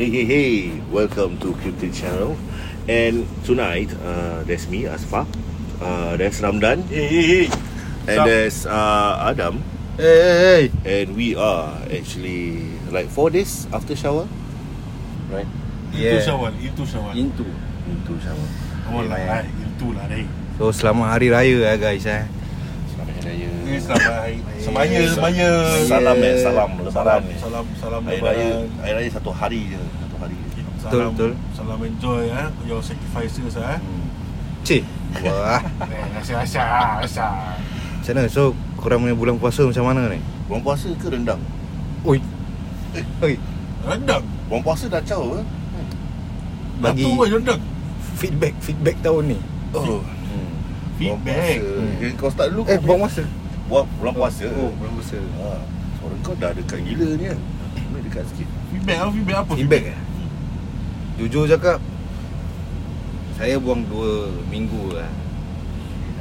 Hey, hey, hey, welcome to Cryptid Channel. And tonight, uh, there's me, Asfa. Uh, there's Ramdan. Hey, hey, hey. And Sup? there's uh, Adam. Hey, And we are actually like four days after shower. Right? Itu Yeah. syawal Itu syawal Into. Into shower. Oh lah Yeah. right. Itu lah deh So selamat hari raya lah guys eh. Selamat Hari Raya. Ini selamat hari Semaya Semaya Salam eh, salam lebaran. eh. Salam Salam Hari Raya, Hari Raya satu hari je. Satu hari je. Salam betul. Salam enjoy eh Your sacrifices eh Cik. Wah. Eh, Rasa-rasa Rasa Macam mana? So korang punya bulan puasa macam mana ni? Buang puasa ke rendang? Oi. Oi. Rendang Buang puasa dah caw ke? Bagi rendang feedback feedback tahun ni. Oh. Hmm. Feedback Buang. Hmm. Eh, Kau start dulu Eh kau buang masa. Buang bulan puasa. Oh, bulan puasa. Ha. Suara kau dah dekat gila ni kan. Ni dekat sikit. Feedback apa Feedback apa Feedback eh? Jujur cakap saya buang 2 minggu lah.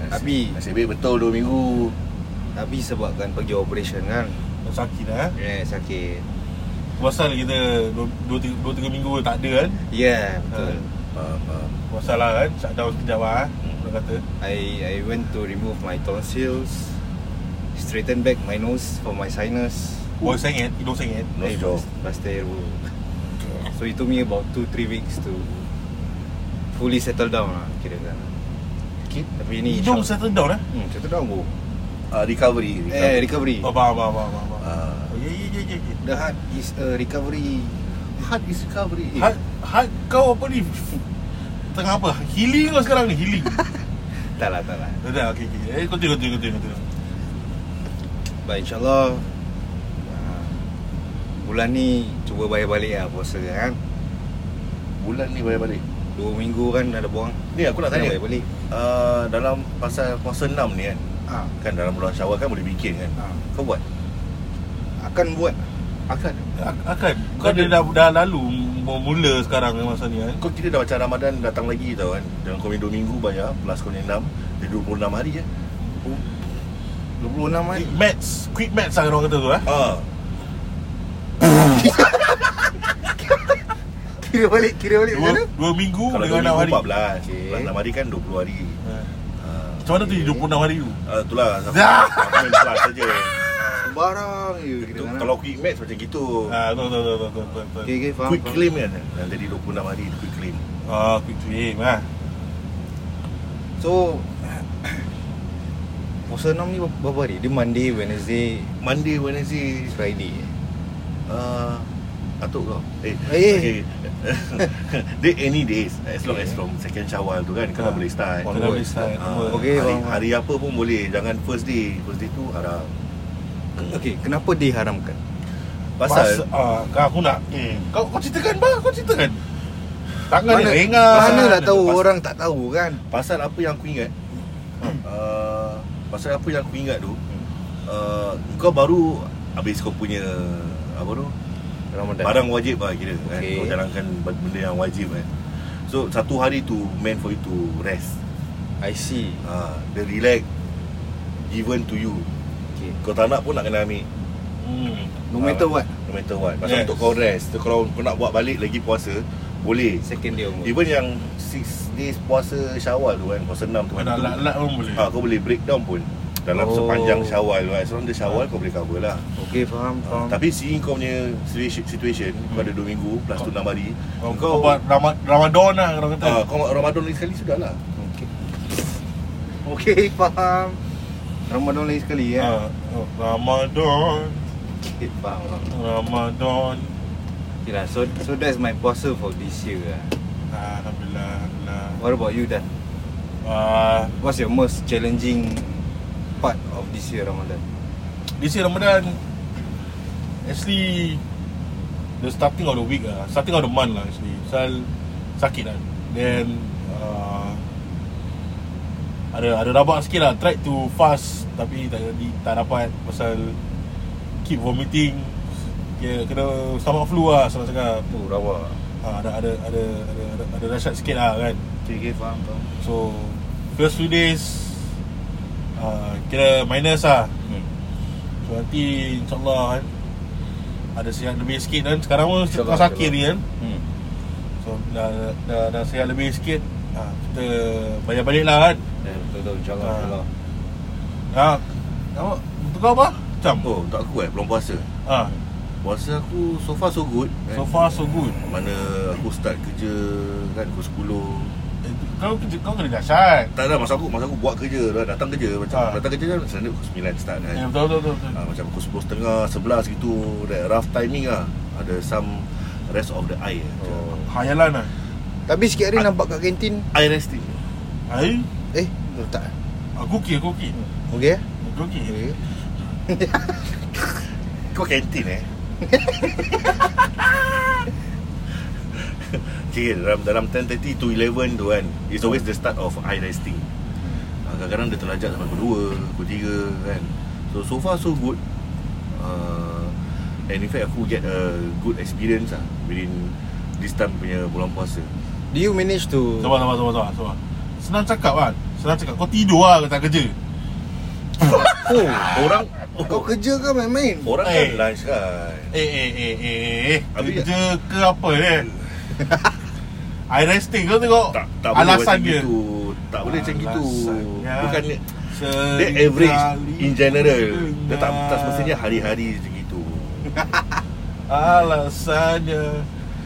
Tapi Nasib baik betul 2 minggu. tapi sebabkan pergi operation kan. Sakit dah Eh eh sakit. Pasal kita 2-3 minggu tak ada kan Ya, yeah, betul. Faham, faham. Pasal lah kan Shutdown sekejap lah eh Orang kata I I went to remove my tonsils, straighten back my nose for my sinus. Oh sengit Hidung sengit Nose Eh, job. bas- Basta air So it took me about 2-3 weeks to fully settle down lah kira kan. Sikit. Tapi ni Hidung settle down eh Hmm, settle down bro. Ah, recovery. recovery. Eh, recovery. Oh faham faham faham faham Ah. Oh ya ya ya ya ya The heart is a recovery. Heart is recovery. Had, had kau apa ni Tengah apa Healing kau sekarang ni Healing Tak lah, tak lah. Tak tak okay, okay. Eh continue continue continue, continue. But insyaAllah ah, Bulan ni cuba bayar balik lah puasa kan Bulan ni bayar balik. Dua minggu kan ada buang Ni aku nak tanya. bayar balik Uh, dalam pasal puasa 6 ni kan. ah, Kan dalam bulan Syawal kan boleh bikin kan. ah. Kau buat? Akan buat Akan. Ak- Akan Kau Kau dah, dah, lalu Mau mula sekarang ni masa ni kan Kau kira dah macam Ramadan datang lagi tau kan. Dalam kau punya 2 minggu bayar plus kau punya 6 dia 26 hari je. 26 hari Quick maths Quick maths lah orang kata tu eh Ah. Kira balik Kira balik Dua, dua minggu Kalau 2 dengan minggu 6 hari 14. Okey. Plus 6 hari kan 20 hari. Eh. Ah. Macam mana tu 26 hari tu Ah, itulah main plus saja. Sembarang je kira Itu, kan kalau quick match macam gitu. Ah, tu tu tu tu tu tu. tu. Okay, okay, faham quick faham. claim kan. Dan jadi 26 hari quick claim. Ah, quick claim ah. So Puasa 6 ni berapa hari? Dia Monday, Wednesday, Monday, Wednesday, Friday uh, atuk kau. Eh, Eh. okay. Dia any days as long Okay. as from second Syawal tu kan kau dah Ah. boleh start. Oh, Kena boleh start. Ah, Okey, hari, faham, faham. hari apa pun boleh Jangan first day First day tu haram Okay, kenapa diharamkan? Pasal Pas, ah, kau aku nak eh, kau kau ceritakan bah, kau ceritakan. Tangan Mana- ringan. Mana nak tahu Pas- orang tak tahu kan? Pasal apa yang aku ingat uh, Pasal apa yang aku ingat tu uh, Kau baru Habis kau punya Apa tu Ramadan. Barang wajib lah kira kan Okey. Kau jalankan benda yang wajib kan So satu hari tu Meant for you to rest I see. uh, The relax Given to you Okay. Kau tak nak pun nak kena ambil Hmm. No matter what. No matter what Pasal Yes. untuk kau rest so, Kalau kau nak buat balik lagi puasa Boleh Second day onward. Even yang 6 days puasa syawal tu kan Puasa 6 tu kan Nak lat-lat pun boleh. ha, Kau boleh breakdown pun Dalam Oh. sepanjang syawal tu kan As long as syawal kau boleh cover lah Okay, faham, ha, faham. Tapi seeing kau punya situation, situation Kau ada 2 minggu Plus tu 6 hari Kau, kau buat Ramad, Ramadan lah orang kata. ha, Kau Ramadan lagi sekali sudah lah Okay. Okay, faham. Ramadan lagi sekali ya. Oh, Ramadan. Ramadan. Okay lah, so so that's my puasa for this year lah. Ah, Alhamdulillah. Alhamdulillah. What about you Dan? Ah, What's your most challenging part of this year Ramadan? this year Ramadan actually the starting of the week lah, starting of the month lah actually. Pasal sakit kan. Then uh, ada ada rabak sikit lah. Tried to fast tapi tak jadi tak dapat pasal keep vomiting. Kira kena stomach flu lah senang cakap. Tu rawa. Ha, ada ada ada ada ada, ada dahsyat sikit lah kan. Okay, okay, faham, faham. So first few days uh, kira minus lah. Hmm. So nanti insyaAllah kan Ada sihat lebih sikit kan Sekarang pun tengah sakit ni kan hmm. So dah, dah, dah sihat lebih sikit ha, Kita balik-balik lah kan Eh, Betul-betul InsyaAllah Ah. InsyaAllah ha, Apa? Untuk kau apa? Macam? Oh untuk aku eh belum puasa Ha, Puasa aku so far so good kan? so far so good Mana aku start kerja kan pukul 10 eh, Kau kerja kau kena dahsyat Tak ada masa aku masa aku buat kerja dah datang kerja macam Ah. datang kerja kan standard pukul 9 start kan. Ya betul betul betul, betul. Ah, macam pukul 10 setengah 11 gitu that rough timing lah. Ada some rest of the eye. Oh. Khayalan lah Tapi sikit hari nampak kat kantin Eye resting. Hai Eh betul tak? Aku okey aku okey Okey eh? Aku okey. Okey Kau kantin eh? Okay, dalam dalam 10.30 to 11 tu kan It's always the start of eye resting. Ah, Kadang-kadang dia terlajak sampai pukul 2, pukul 3 kan? So, so far so good. Uh, And in fact aku get a good experience lah Within this time punya bulan puasa. Do you manage to Sabar sabar sabar sabar, sabar. Senang cakap kan? Senang cakap. Kau tidur lah kau tak kerja. Oh Orang Kau kerja ke main-main? Orang kan Eh. lunch kan? Eh eh eh eh eh Habis- Kerja ke apa ni I resting kau tengok. Tak, tak Alasan dia. gitu. Tak boleh macam gitu. Bukan Dia average in general. Dia tak, tak semestinya hari-hari macam gitu. Alasannya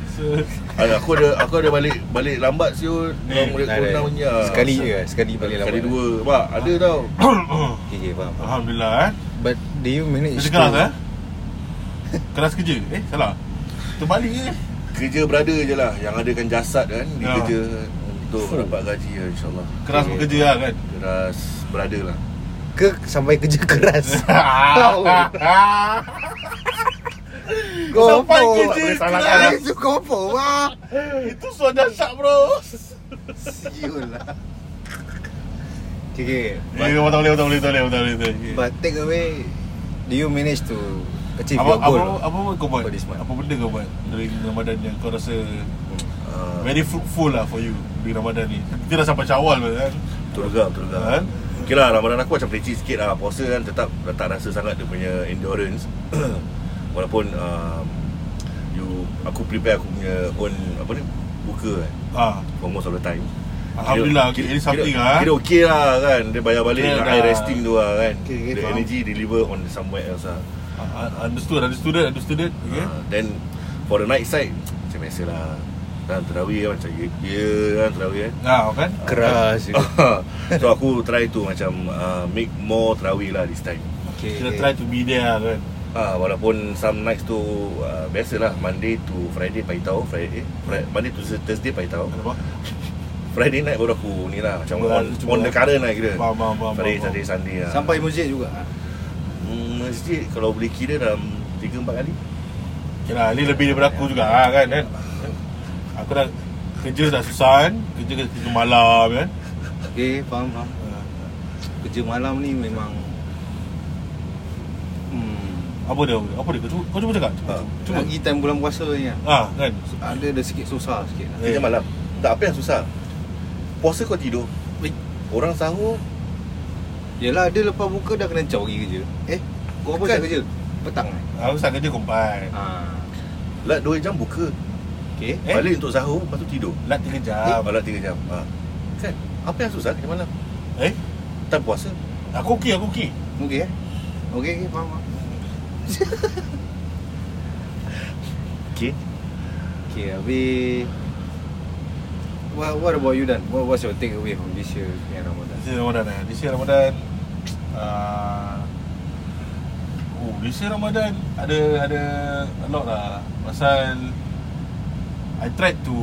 se- Alah, aku ada aku ada balik balik lambat siul Eh, Orang boleh tak ada. corona punya. Sekali je Sekali balik Sekali lambat. dua. Pak ada tau. Okay, okay faham Alhamdulillah eh. But do you manage Kerja keras eh? Keras kerja? Eh salah. Terbalik ke Kerja berada je lah. Yang adakan jasad kan Dia Ya. kerja Untuk dapat gaji lah insyaAllah. Keras Okay. bekerja lah kan? Keras berada lah. Ke sampai kerja keras Confirm. kerja Tak boleh salahkan keras. lah. Itu confirm lah Itu suara dahsyat bro Siul lah Okay, okay. Eh, But, tak boleh, tak boleh, tak boleh, tak boleh, but take away Do you manage to Achieve apa, your apa, goal apa, apa kau buat? Apa benda kau buat during Ramadan yang kau rasa uh, very fruitful lah for you during Ramadan ni? Kita dah sampai Syawal pun kan? Betul juga Betul juga Kan? Okay lah Ramadan aku macam leceh sikit lah Puasa kan tetap tak rasa sangat dia punya endurance Walaupun um, you Aku prepare aku punya own Apa ni Buka kan Ah, For most of the time Alhamdulillah, okay, at least something kira, lah. Kira okay lah kan Dia bayar balik Kira dengan eye resting tu lah kan Okay, okay, The faham. energy deliver on somewhere else lah ah, understood, understood, understood. Okay. uh, Then For the night side Macam biasa lah Dan terawih kan Macam ya yeah, kan terawih kan Ah, kan? Keras je So aku try to macam uh, Make more terawih lah this time Okay, Kita okay. try to be there kan? Ah, walaupun some nights tu uh, biasalah Monday to Friday pagi tahu Friday eh, Friday, Monday to Thursday pagi tahu Apa? Friday night baru aku ni lah macam Cuba- on, on the lah. current lah kira Faham, faham, faham, Friday, Saturday, Sunday lah Sampai masjid juga hmm, Masjid kalau boleh kira dalam 3-4 kali Okay lah, ni lebih daripada aku juga lah kan? kan? Aku dah kerja dah susah kan? Kerja kerja malam kan? Okay faham faham Ah, Kerja malam ni memang Apa dia? Apa dia? Kau cuba, kau cuba cakap? Cuba. Ah. cuba. Lagi time bulan puasa ni lah Ah, kan? Ada ada sikit susah sikit lah Kerja Eh. malam Tak apa yang susah Puasa kau tidur Eh. Orang sahur Yelah dia lepas buka dah kena caw pergi kerja Eh kau apa Kan. start kerja? Petang eh? Aku start kerja kompat Ha. Lat 2 jam buka Okay Eh? Balik untuk sahur Lepas tu tidur Lat 3 eh, jam Lat 3 jam ha. Kan Apa yang susah kerja malam Eh? Time puasa Aku okey, aku okey Okay eh? Okay okay faham faham Okay. Okay habis What, what about you Dan? What, what's your take away from this year Ramadan? This year Ramadan eh? This year Ramadan uh, Oh this year Ramadan Ada Ada A lot lah. Pasal I tried to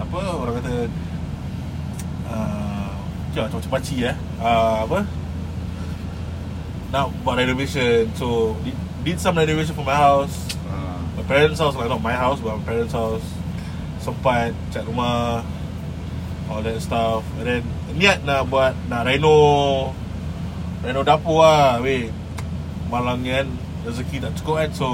Apa Orang kata uh, Macam macam paci eh? Uh, Apa Nak buat renovation. So did, did some renovation for my house. Ha. My parents house like not my house but my parents house. Sempat cat rumah all that stuff. And then niat nak buat nak reno reno dapur lah weh. Malangnya kan rezeki tak cukup kan so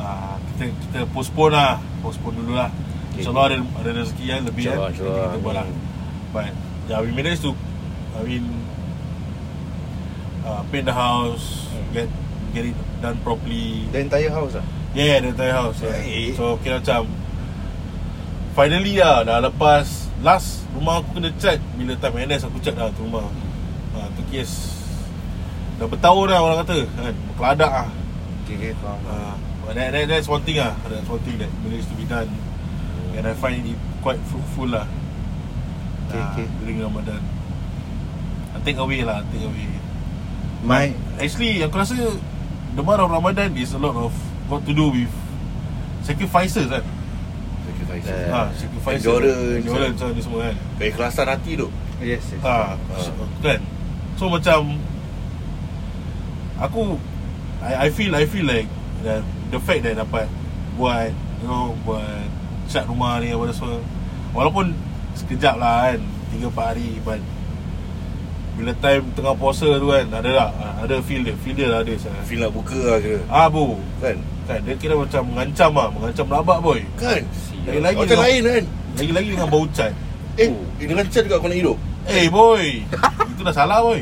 uh, kita kita postpone lah. Postpone dulu lah. Okay. InsyaAllah ada, ada rezeki yang lebih kan insyaAllah. Nanti kita buat lah. But yeah, we managed to I mean uh, paint the house, get get it done properly. The entire house lah Yeah, the entire house. Yeah. Baik. So kira macam finally lah dah lepas last rumah aku kena cat bila time NS aku cat dah tu rumah. Ha, tu kes dah bertahun dah orang kata kan keladak ah. Okay, okay faham but that, that, that's one thing ah. That's one thing that managed to be done. And I find it quite fruitful lah. Okay, Ah, okay. During Ramadan. I take away lah, take away. My Actually, aku rasa the month of Ramadan is a lot of got to do with sacrifices kan. Sacrifice. Eh, Ha, sacrifices. endurance, Endurance ni semua kan. Keikhlasan hati tu. Yes, yes Ha, kan. So macam aku I, I feel I feel like the, the fact that dapat buat you know buat cat rumah ni apa semua walaupun sekejap lah kan 3 4 hari but bila time tengah puasa tu kan ada tak ada feel dia feel dia lah ada saya Feel nak buka lah kira. ah bu Kan? kan dia kira macam mengancam lah mengancam rabak boy Kan? lagi-lagi Macam dengan- lain kan? lagi-lagi dengan bau cat Eh, Oh. dengan cat juga kau nak hidup. eh boy itu dah salah boy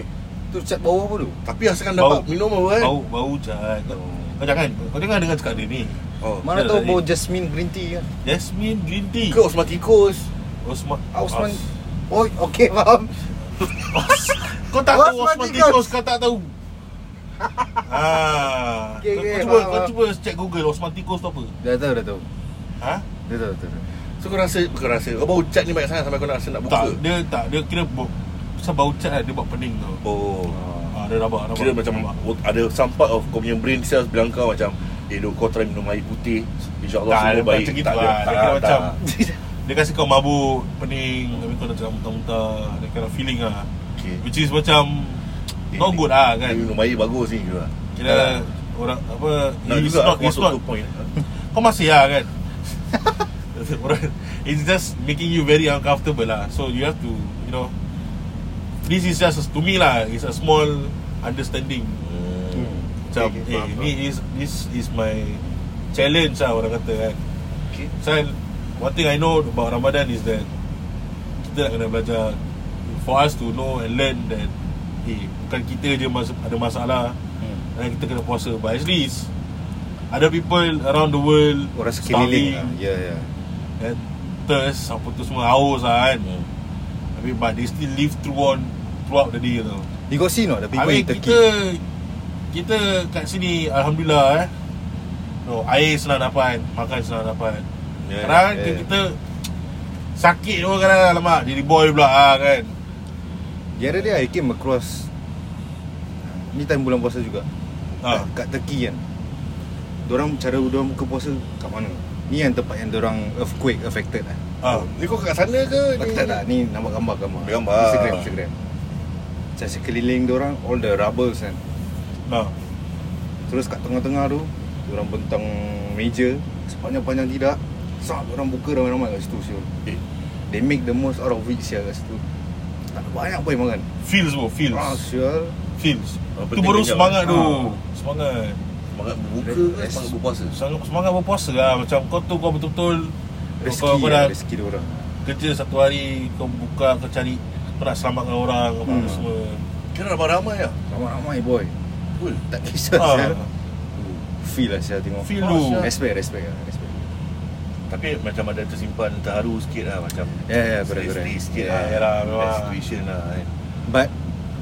Tu cat bawah apa tu? Tapi asalkan Bau. dapat minum apa kan? bau bau cat kau, kau jangan kau jangan dengar cakap dia ni Oh. Mana tahu bau jasmine green tea kan? Jasmine green tea Ke osmatikos. Osman Ah, Osman Oh, okay faham Kau tak tahu Osmanticus. Osmanticus Kau tak tahu Ah, Okay, kau, okay, kau cuba faham, kau cuba check Google Osmanticus tu apa? Dah tahu, dah tahu Ha? Dah tahu, dah tahu So kau rasa, kau rasa kau bau cat ni banyak sangat sampai kau nak rasa nak buka. Tak, dia tak dia kira bau Pasal bau cat lah, dia buat pening tau Oh. Ah, dia rabak, rabak Kira macam rabak. ada some part of kau punya brain cells bilang kau macam Eh duk kau try minum air putih InsyaAllah Tak, semua baik macam gitu Tak lah. ada, Dia tak, kira tak. Dia kasi kau mabuk, pening Tapi kau dah tengah muntah-muntah Dia kira feeling lah. Okay. Which is macam Not good lah kan? minum air bagus ni kira Kira orang apa Nak it's juga not, it's not, point Kau masih lah kan? Orang- It's just making you very uncomfortable lah. So you have to You know This is just To me lah It's a small Understanding. Hmm. Macam Okay, okay, Eh ni is This is my Challenge lah orang kata kan? Okay. So One thing I know About Ramadan is that Kita nak kena belajar For us to know And learn that Eh Bukan kita je mas- Ada masalah hmm. Dan kita kena puasa. But actually it's Other people around the world Orang sekeliling lah. Ya, ya. And thirst apa tu semua haus lah kan. Hmm. Tapi but they still live through on Throughout the day tau You got see not? The people I mean in Turkey? kita Kita kat sini Alhamdulillah eh. No, Air senang dapat Makan senang dapat Yeah, Kadang yeah. yeah. kita Sakit pun kadang Alamak Jadi boy pula ah, kan The other day I came across Ni time bulan puasa juga ha. kat, kat Turkey kan Diorang cara diorang buka puasa kat mana Ni yang tempat yang diorang earthquake affected lah Ha. Ni kau kat sana ke? Tak tak tak Ni nampak gambar-gambar Ada gambar. Instagram Instagram Macam sekeliling diorang All the rubbles kan Ha. Terus kat tengah-tengah tu Diorang bentang meja Sepanjang-panjang tidak Sat diorang buka ramai-ramai kat situ siul. Eh, They make the most out of it sial kat situ. Tak ada banyak pun makan. Feels bro Feels. Ah sial Feels. Ah, Tu baru kenyap. semangat tu. Ah. Semangat. Semangat berbuka ke Yes. semangat berpuasa? Semangat, semangat berpuasa lah. Macam kau tu kau betul-betul Rezeki kau, kau lah, dah Rezeki diorang kerja satu hari Kau buka Kau cari Kau nak selamatkan orang Apa Hmm. semua. Kira ramai-ramai lah. Ramai-ramai boy. Cool Tak kisah ha. sial. Feel lah sial tengok. Feel Ah, tu. Respect respect lah respect Tapi macam ada tersimpan terharu sikit lah Macam Ya ya correct sedih-sedih sikit Ya, lah yalah, That memang. situation lah kan But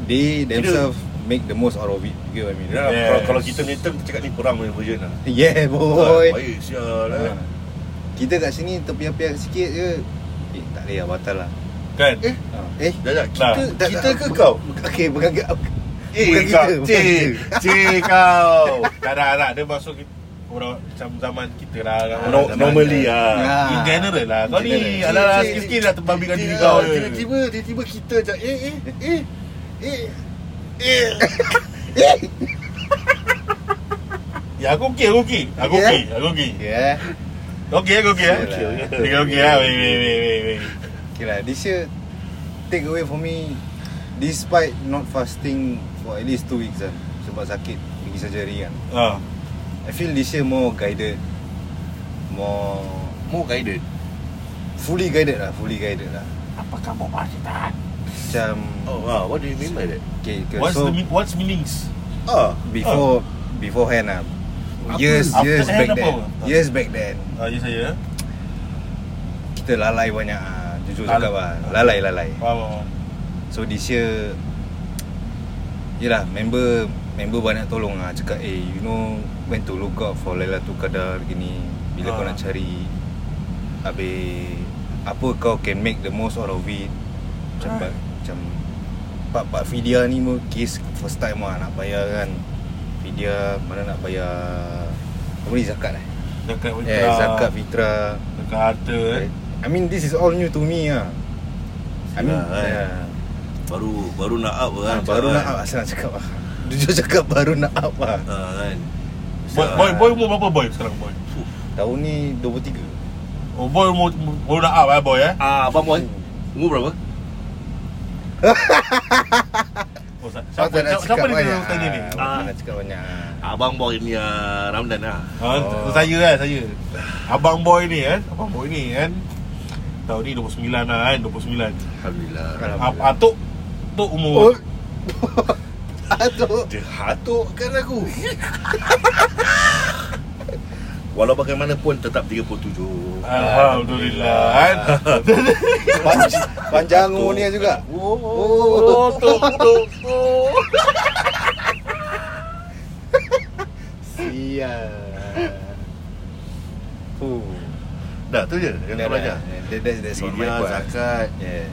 They themselves Make the most out of it You get what I mean Ya, Yes. kalau, kalau kita punya term kita cakap ni perang punya version lah Yeah boy Baik sial Ha. lah Kita kat sini terpiak-piak sikit je Eh tak boleh lah batal lah Kan Eh ha. Eh Jajak, Nah. kita, tak- kita tak- ke kau? Okay bukan Eh Bukan kau, kita, bukan cik, kita. cik kau Tak ada tak Dia masuk kita- Orang macam zaman kita lah. Kan, No, zaman- normally lah. Ah. In general lah. Kau ni. Alah Cik, sikit-sikit dah terbabitkan diri kau. ah, je Tiba-tiba Tiba-tiba kita macam Eh eh Eh Eh Eh Ya aku okey aku okey. Aku Okay, okey eh? Aku okey. Yeah Okey aku okey eh? Lah. Okey. Okey lah Wait wait wait wait wait Okay lah This year Take away for me Despite not fasting For at least 2 weeks kan Sebab sakit Pergi surgery kan. Ha I feel this year more guided More More guided Fully guided lah Fully guided lah Apa kamu masih tahan Macam Oh wow What do you mean by that? Okay, okay What's so the mean- What's meanings Ah Before beforehand lah. Apa? Years, After years back apa? then. Years back then. Ah, ya saya. Kita lalai banyak ah. Jujur Lal- cakap lah. Lalai, lalai. Faham, faham. So this year Yelah member Member banyak tolong lah Cakap eh you know When to look out for Lailatul Qadar gini Bila kau Ah. nak cari Habis Apa kau can make the most out of it Macam Ah. part- Macam Part-part Fidia ni pun Case first time lah Nak bayar kan Fidia Mana nak bayar Apa ni zakat eh Zakat fitrah. Yeah zakat fitrah Zakat harta eh. I mean this is all new to me lah I mean Sial, kan? yeah. Baru baru nak up Ah, kan. baru nak kan? up asal nak cakap lah. Jujur cakap baru nak up lah. Ah, kan. Boy, boy, boy umur berapa boy sekarang boy? Tahun ni 23. Oh boy umur baru nak up eh boy eh. Ah, abang boy. Umur berapa? Oh, Siapa, siapa siapa, siapa ni kena tanya ni? Ah, Ah. nak cakap banyak. Abang boy ni uh, Ramdan lah. Ah, Oh. saya kan saya. Abang boy ni kan, abang boy ni kan. Tahun ni 29 lah kan, 29. Alhamdulillah. Ah, Atuk Tok umur Oh. Aduh. Dia hatukkan aku. Walau bagaimanapun tetap 37. Alhamdulillah kan. Panj- panjang umurnya juga. Oh. Oh, tok tok. Sial. Fuh. Dah tu je yang Dah, kau belajar. dah. That, that's, that's on my Fidyah, part. zakat. Yeah.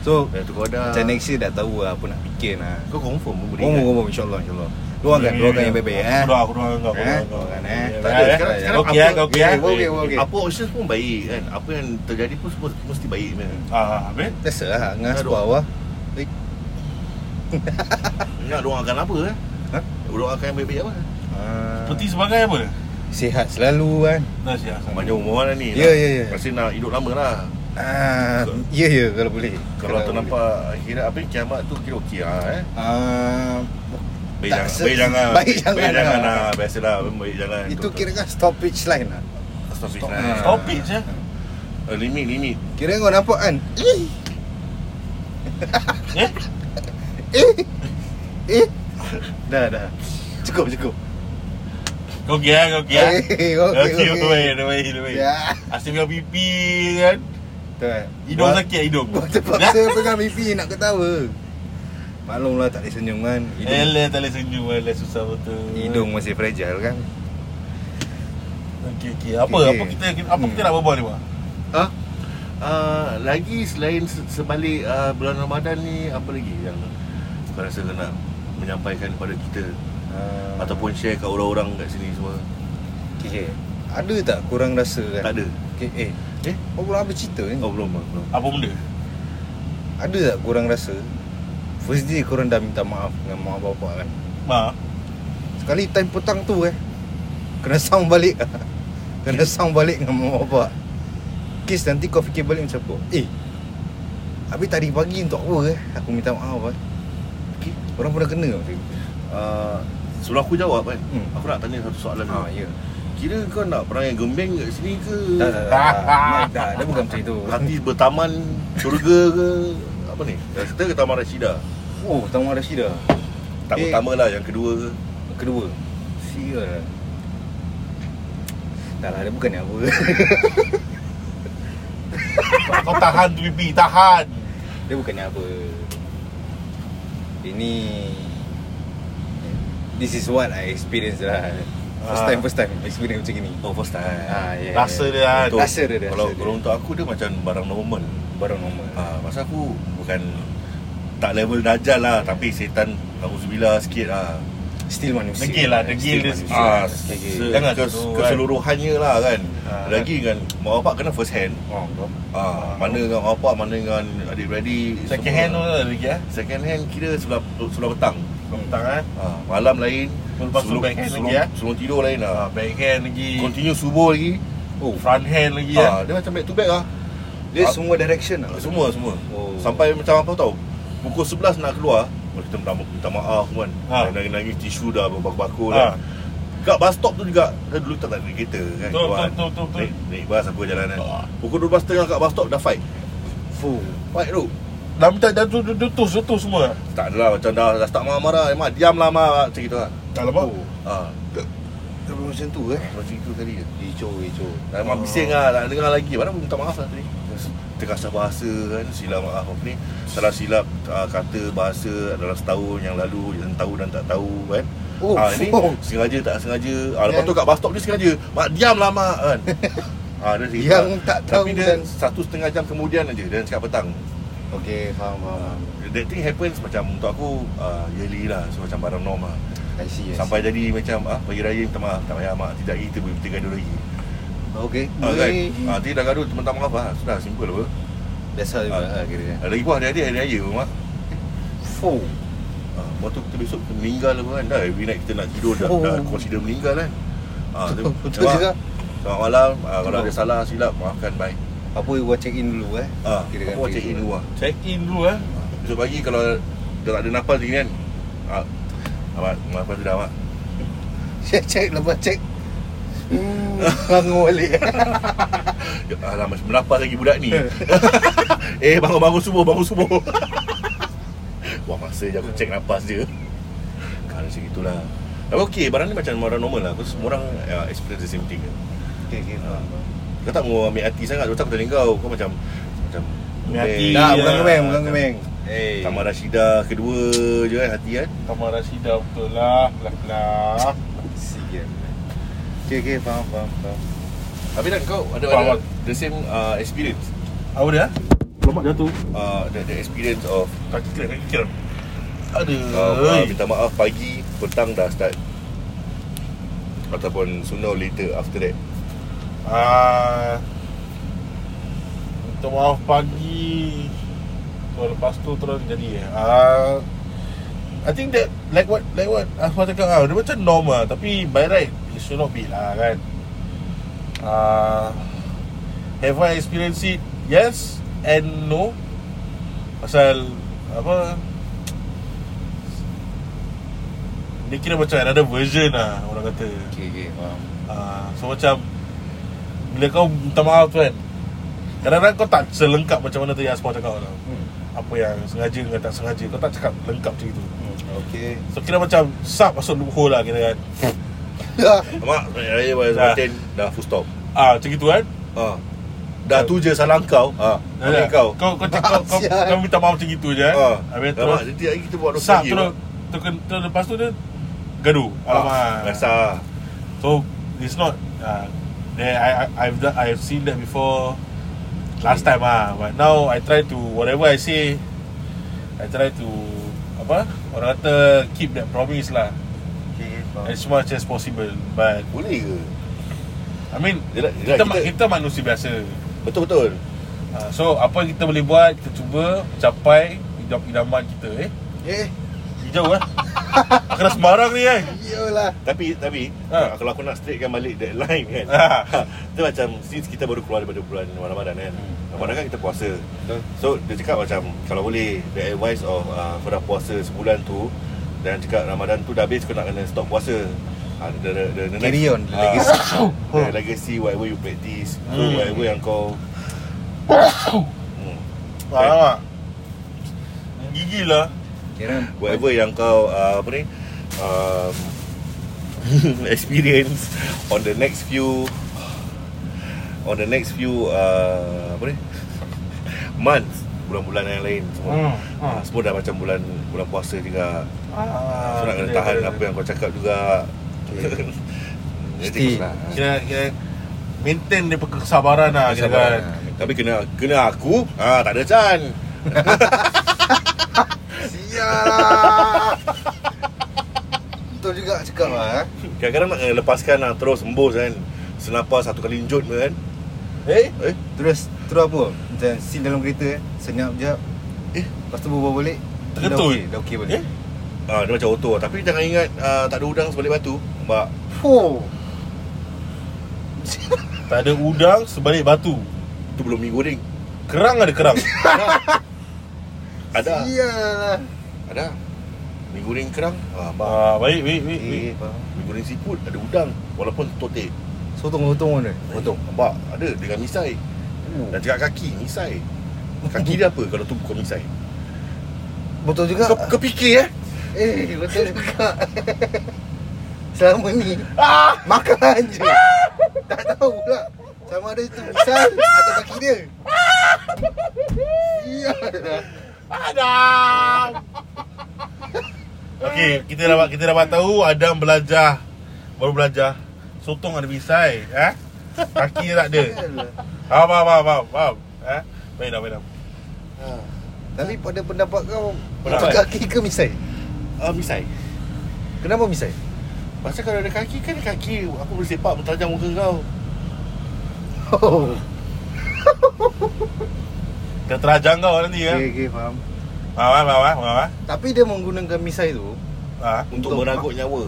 So, dah. macam next year dah tahu lah apa nak fikir lah. Kau confirm pun boleh. Kan? ngomong insyaAllah, insyaAllah. Doakan, doakan yang baik-baik eh. Aku doa, aku doa kau. aku Eh? doa kau. Doakan, eh. Tak ada. Sekarang, Eh, sekarang okey, apa, eh, okey, eh. okey, okey. Apa options pun baik kan. Apa yang terjadi pun semua mesti baik kan. Ah, habis? Biasa lah, ngas Aduh. bawah. Nak doakan apa eh? Ha? Doakan yang baik-baik apa? Ah, Seperti sebagai apa? Sihat selalu kan. Dah siap. Panjang umur lah ni. Ya, ya, ya. Pasti nak hidup lama lah. Ah, ya ya kalau boleh. Kalau tu nampak kira apa kiamat tu kira okey lah eh. Ah, Baik jangan, se- baik jangan. baik jangan Baik jangan lah. lah. Biasalah baik jangan. itu kira kan stoppage line lah. stop it Stop. lah. Stop it je. Uh, limit limit. Kira kau nampak kan? Eh, Eh? eh, eh. Dah dah. Cukup cukup. Kau okey ah, kau okey ah. Okey, okey, Okey, okey. baik, dah baik. Ya. Asyik pegang pipi kan. Tu kan. Hidung Buat- sakit hidung. Buat terpaksa pegang pipi nak ketawa. Maklumlah tak boleh senyum kan. Hidung, Elah tak boleh senyum Elah susah betul hidung masih fragile kan. Okey okey Apa Okey. apa kita apa kita nak berbual ni Pak? Ha? Uh, lagi selain se- sebalik uh, bulan Ramadan ni apa lagi yang kau rasa kau nak menyampaikan kepada kita Ah, ataupun share kat orang-orang kat sini semua? okay. Ada tak kurang rasa kan? Tak ada. Okay, eh. Eh? Oh belum habis cerita ni. Oh belum belum. Apa benda? Ada tak kurang rasa? First day korang dah minta maaf dengan mak bapak kan? Ma. Sekali time petang tu eh Kena sound balik Kena sound balik dengan mak bapak Kes nanti kau fikir balik macam apa Eh Habis tadi pagi untuk apa eh Aku minta maaf eh Okay. Orang pernah kena macam tu Uh, sebelum aku jawab kan, Hmm. aku nak tanya satu soalan. Ha ya Kira kau nak perangai gembeng kat sini ke? Tak tak tak tak Tak Dia bukan macam itu Hati bertaman surga ke? Apa ni? Kita ke Taman Rashida? Oh Taman Rashida Tak Eh. pertama lah, yang kedua ke? Kedua Sial Tak lah dia bukan apa Kau tahan tu pipi, tahan. Dia bukannya apa Ini This is what I experience lah First Ah. time, first time Experience macam ni Oh, first time. Ah, yeah. Rasa dia kan. Untuk- Rasa dia, dia, Kalau, rasa dia. kalau untuk aku dia macam barang normal. Baru normal Ah, masa aku bukan tak level dajal lah tapi setan Alhamdulillah sikit lah. Still manusia Degil lah, degil dia. Ah, Okay, okay. se- Jangan kes, kan. keseluruhannya lah kan. Ah. Lagi kan mak bapak kena first hand. Oh. Ah, mana dengan mak bapak, mana dengan adik-beradik. Second semua. hand lah lagi ah. Second hand kira sebelah sebelah petang. Petang eh. Ah, malam lain. Lepas tu back hand sebelum, lagi, eh? sebelum tidur lain Ah, lah. back hand lagi. Continue subuh lagi. Oh, Front hand lagi Ah, ah. dia macam back to back lah. dia Ah. semua direction lah Semua semua. Oh. Sampai macam apa tahu? Pukul 11 nak keluar, oh, kita minta, minta maaf kan. Ha. Nangis-nangis tisu dah berbakul-bakul Ha. kan. Kat bus stop tu juga Dia dulu tak tak ada kereta kan Betul, kawan. betul, betul, betul, betul. Naik, naik bus aku jalan kan Ah. Pukul 12.30 kat bus stop dah fight Fuh Fight tu Dah minta dah tu dutus dutus semua. Tak adalah macam dah, dah start marah-marah Mak diam lah mak Macam gitu lah Alamak. Oh. ha. Tapi macam tu eh Macam itu tadi Hijau hijau Dah mak bising lah Tak dengar lagi Padahal minta maaf lah tadi Terkasar bahasa kan Silap maaf apa ni Salah silap uh, kata bahasa Dalam setahun yang lalu Yang tahu dan tak tahu kan Oh, Ah Ini oh. sengaja tak sengaja ah, Lepas Yang- tu kat bus stop dia sengaja Mak diam lah mak kan ah, dia cerita. Yang tak tahu Tapi dia dan- satu setengah jam kemudian aja Dia cakap petang Okay faham faham That thing happens macam untuk aku uh, yearly lah So macam barang norm lah I see, I see. Sampai jadi macam ah pagi raya minta maaf tak payah mak tidak kita boleh kita gaduh lagi. Okay Ah kan. Boleh Ah nanti dah gaduh minta maaf lah. Sudah simple apa. Biasa juga Ah. lah kira lagi buah hari-hari hari raya mak. Fuh Ah lepas tu kita besok kita meninggal apa kan. Dah every night kita nak tidur dah, dah consider meninggal kan. Ah tu. Betul juga Selamat malam. Ah, kalau Betul. ada salah silap maafkan bye. Apa you buat check in dulu eh Ah Kirakan aku buat pergi check in dulu. lah. Check in dulu eh. Besok pagi kalau dah tak ada nafas lagi kan. Ah Mak, nafas sudah mak. Check check lepas check Hmm, bangun balik Ya, Alah masih lagi budak ni Eh bangun bangun subuh bangun subuh Wah masa je aku check nafas je Kalau macam itulah Tapi okey barang ni macam orang normal lah Aku semua orang uh, experience the same thing Okay okay faham faham. Kau tak mau ambil hati sangat tu aku tanya kau Kau macam Macam Ambil hati. Tak Iya. bukan kemeng bukan kemeng Eh Kamar Rashida kedua je kan hati kan Kamar Rasida betul lah. Belah-belah. Sikit Okay okay faham faham faham Tapi kan kau ada, Faham, ada the same uh, experience Apa dia? Lemak jatuh. uh, the, the experience of Kaki kira, kaki kira. Aduh. uh, uh, minta maaf pagi petang dah start ataupun sooner or later after that Ah, Minta maaf pagi so, Lepas tu terus jadi ah, I think that Like what Like what Aku cakap ah, Dia macam norm lah Tapi by right It should not be lah kan? Ah, Have I experienced it? Yes And no. Pasal Apa? Dia kira macam another version lah Orang kata. Okay okay faham. Ah, so macam bila kau minta maaf tu kan Kadang-kadang kau tak selengkap macam mana tu yang Asma cakap tau. Hmm. Apa yang sengaja dengan tak sengaja Kau tak cakap lengkap macam itu. Hmm, Okay So kira macam Sub masuk loophole lah kira kan. Mak saya bayar Dah. semakin dah full stop. Ah macam itu kan? Ha. Dah tu je salah kau. Ha Dah, okay, kau. kau, kau, cakap, kau, kau, kau minta maaf macam itu je kan ha. Habis mak, terus nanti lagi kita buat dua Sub lagi terus mak. terus, terus, Lepas tu dia Gaduh. Alamak. biasa So it's not uh, there I, I I've done, I've seen that before last time ah. But now I try to whatever I say I try to apa orang kata keep that promise lah. Okay as much as possible. But boleh ke? I mean Yelah, kita, yelah, kita, kita- kita manusia biasa. Betul betul uh, so apa yang kita boleh buat kita cuba capai idaman kita eh? Eh hijau eh? Kena sembarang ni eh? Iyalah. Tapi tapi Ha. kalau aku nak straightkan balik that line kan? Ha. tu macam since kita baru keluar daripada bulan Ramadan kan? Hmm. Ramadan kan kita puasa. Betul. So dia cakap macam Kalau boleh The advice of uh, Kau dah puasa sebulan tu Dan cakap Ramadan tu dah habis Kau nak kena stop puasa. Uh, the, the, the, the Carry on, the ah, legacy. The legacy Whatever you practice So Hmm. whatever yang kau hmm, Alamak. Gigi lah Kira Whatever yang kau uh, Apa ni um, Experience On the next few On the next few uh, Apa ni Months Bulan-bulan yang lain semua Hmm, Ah, hmm. Semua dah macam bulan Bulan puasa juga ah, So nak kena boleh, tahan boleh, apa yang kau cakap juga Jadi Mesti. lah. Kira, kira Maintain dia kesabaran lah kira Kesabaran. kan Tapi kena kena aku ah tak ada Chan Sial Betul juga cakap lah eh. Kadang-kadang nak lepaskan lah Terus embus kan Senapar satu kali njut pun kan. Eh? Eh? Terus Terus apa? Macam scene dalam kereta eh. Senyap je Eh? Lepas tu berbual balik. Tergetul. Dah okey Dah okey balik. Eh? ah, Dia macam auto. Tapi jangan ingat ah, Tak ada udang sebalik batu. Nampak Fuh. Tak ada udang sebalik batu. Itu belum mie goreng Kerang ada kerang Ada? Sial Ada? Mie goreng kerang? Ah, Nampak ah, Baik, baik, baik, baik. Eh Mie goreng seafood Ada udang Walaupun totik Sotong-sotong mana Potong Nampak Ada dengan misai. Dan cakap kaki Misai. Kaki dia apa Kalau tu bukan misai? Betul juga. Kau, kau fikir eh? Eh betul juga. Selama ni. Ah! Makan je. Tak tahu pula. Sama ada itu misal Atau kaki dia. Iyalah Adam. Okey, kita dapat kita dapat tahu Adam belajar baru belajar sotong ada misai, eh? Kaki dia tak ada. Faham, faham, faham, faham. Eh? Baik dah, baik dah. ha. Tapi pada pendapat kau Pendapat? Kaki ke misai? uh, Misai Kenapa misai? Pasal kalau ada kaki kan kaki Aku boleh sepak bertajam muka kau Oh Kita terajang kau nanti ya. Okay, okay faham Faham, faham, faham, faham, faham. Tapi dia menggunakan misai tu Ha? Untuk Untuk- meragut nyawa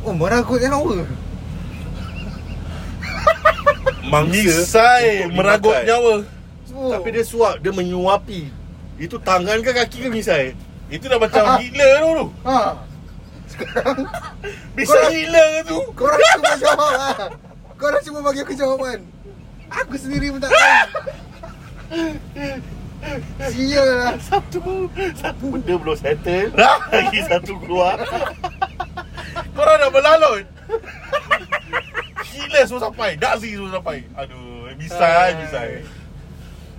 Oh meragut nyawa Untuk meragut nyawa. oh. Tapi dia suap Dia menyuapi Itu tangan ke kaki ke misai Itu dah macam gila tu tu. ha. Sekarang Bisa Korang- gila ke tu? Korang cuba jawab lah Korang cuba bagi aku jawapan Aku sendiri pun tak tahu Sial lah Satu Satu benda belum settle Lagi satu keluar Korang dah berlalut. Gila semua sampai. Dazi semua sampai. Aduh, misai, misai.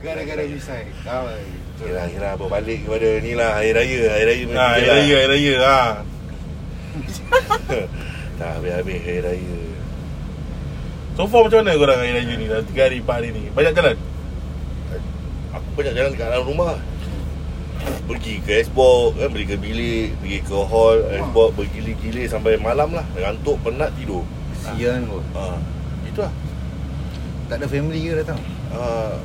Gara-gara misai Kau Kira-kira berbalik kepada ni lah Hari Raya Hari Raya Ha, hari raya, hari raya. Ha. Tak habis-habis Hari Raya So far macam mana korang hari raya ni? Dah 3 hari, 4 hari ni. Banyak jalan? Aku banyak jalan dekat dalam rumah. Pergi ke Xbox kan Pergi ke bilik Pergi ke hall Xbox bergilir-gilir Sampai malam lah. Ngantuk, penat, tidur. Sian pun ha, Itu lah Tak ada family ke datang? Ha,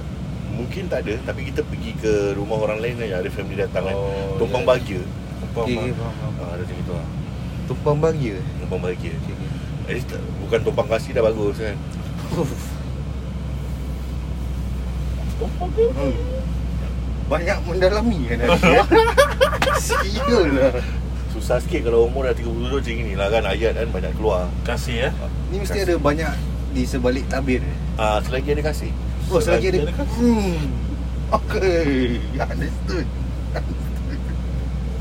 Mungkin tak ada. Tapi kita pergi ke rumah orang lain Yang ada family datang kan. Oh, Tumpang ya. bahagia. Tumpang, Okay, okay, faham, faham. ha, Ada macam itu lah. Tumpang bahagia? Tumpang bahagia. Okay, okay. Tak- Bukan tumpang kasih dah bagus kan? hmm. Banyak mendalami kan Nabi, eh? Lah Susah sikit kalau umur dah 37 macam ni lah kan Ayat kan banyak keluar Kasih ya. Ni mesti ada banyak Di sebalik tabir Ah, Selagi ada kasih Oh selagi ada ada kasih. Hmm Okay Understood.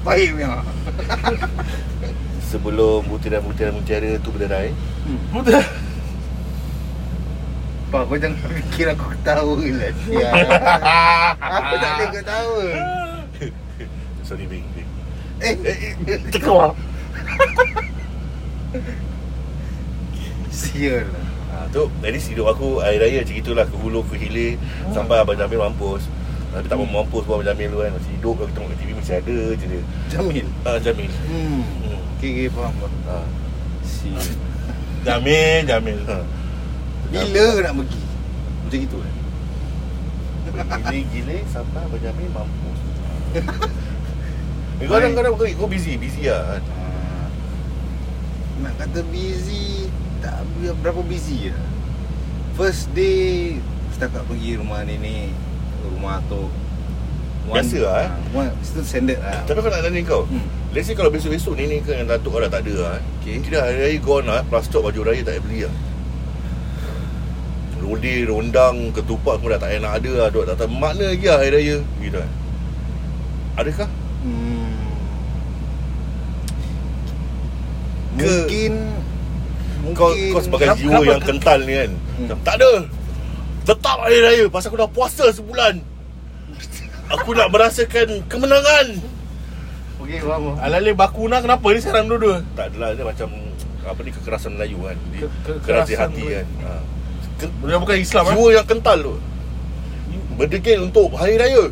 Baik punya Sebelum butiran-butiran mutiara tu berderai hmm. Mudah. Pak kau jangan fikir aku ketawa lah sial. Aku tak boleh ketawa Sorry Bing, Bing. Eh Terkeluar. Sial lah Ha, tu at least hidup aku hari raya macam itulah ke hulu ke hilir sampai abang Jamil mampus. Tapi tak mau mampus pun abang Jamil tu kan masih hidup kalau kita tengok TV masih ada je dia. Jamil Ah Jamil. Hmm Hmm. Okay, okay faham faham Ha. Sial Jamil, Jamil. Ha. Bila ke nak pergi Macam gitu kan Gila-gila sampai abang Jamil mampus. Eh, Kadang-kadang kau, kau busy, busy lah kan. Ah, Nak kata busy Tak berapa busy lah First day Setakat pergi rumah nenek Rumah tu Biasa lah, eh? One, Itu standard lah Tapi kau nak tanya kau Hmm. Let's say kalau besok-besok nenek ke yang datuk kau dah tak ada lah Okay. Kira hari raya gone lah Plus stock baju raya tak payah beli lah Rodi, rondang, ketupat pun dah tak payah nak ada lah Duk tak tahu makna lagi lah hari raya Gitu kan Adakah? Hmm. Ke- Mungkin Kau, Mungkin kau sebagai Kenapa- jiwa kenapa- yang kental ni kan Hmm. Tak ada Tetap hari raya Pasal aku dah puasa sebulan Aku nak merasakan kemenangan Okey faham. Alale bakuna kenapa ni sekarang dua-dua? Tak adalah dia macam Apa ni kekerasan Melayu kan Ke- kekerasan hati Melayu. kan ha. Dia bukan Islam ah. Jiwa yang kental tu Berdegil untuk hari raya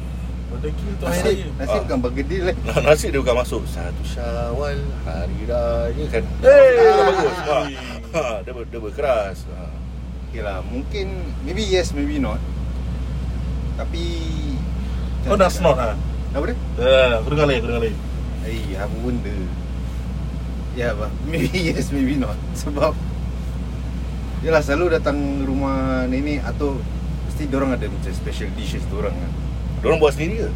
Berdeki untuk hari Nasib, raya. nasib Ah. bukan bergedil lah Nah, nasi dia bukan masuk Satu syawal Hari raya kan Hey! Dia dah bagus ha. ha. Dia, ber, dia berkeras ha. Okay lah Mungkin Maybe yes maybe not Tapi Kau dah snort ah. Apa dia? Dah, aku dengar lagi, aku dengar lagi. Eh apa benda Ya apa Maybe yes maybe not Sebab Yalah selalu datang rumah nenek Atau Mesti orang ada macam special dishes orang kan. Diorang buat sendiri ke?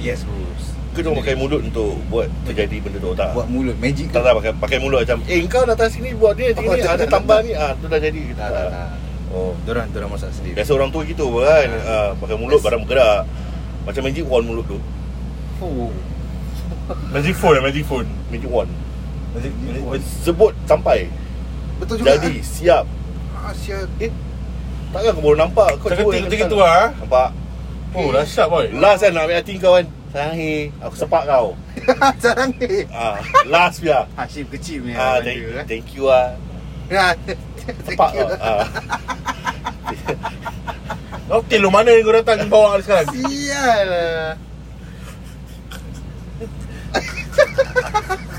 Yes bros Ke diorang pakai mulut untuk Buat terjadi benda tu tak? Buat mulut magic tak, tak pakai, pakai mulut macam Eh kau datang sini buat ni Macam Oh, Ada tambah ni. Ah, Tu dah jadi. Tak tak tak. Oh. Diorang, diorang masak sendiri. Biasa orang tua gitu kan. Ha. Pakai mulut barang bergerak. Macam magic wand mulut tu. Oh. Magic phone Magic phone. Magic wand. Magic, magic, Sebut sampai. Betul juga. Jadi siap ah, Sial Eh Takkan kau baru nampak? Kau cuba macam datang. gitu lah Nampak. Oh dahsyat boy. Last kan nak ambil hati kau kan? Sayang he Aku sepak kau. Sarang ni ah, Last biar Hashim kecil ni ah, thank, thank you lah Ya Sepak kau. Ah. Hotel lu mana yang kau datang bawa sekarang? Sial. Lah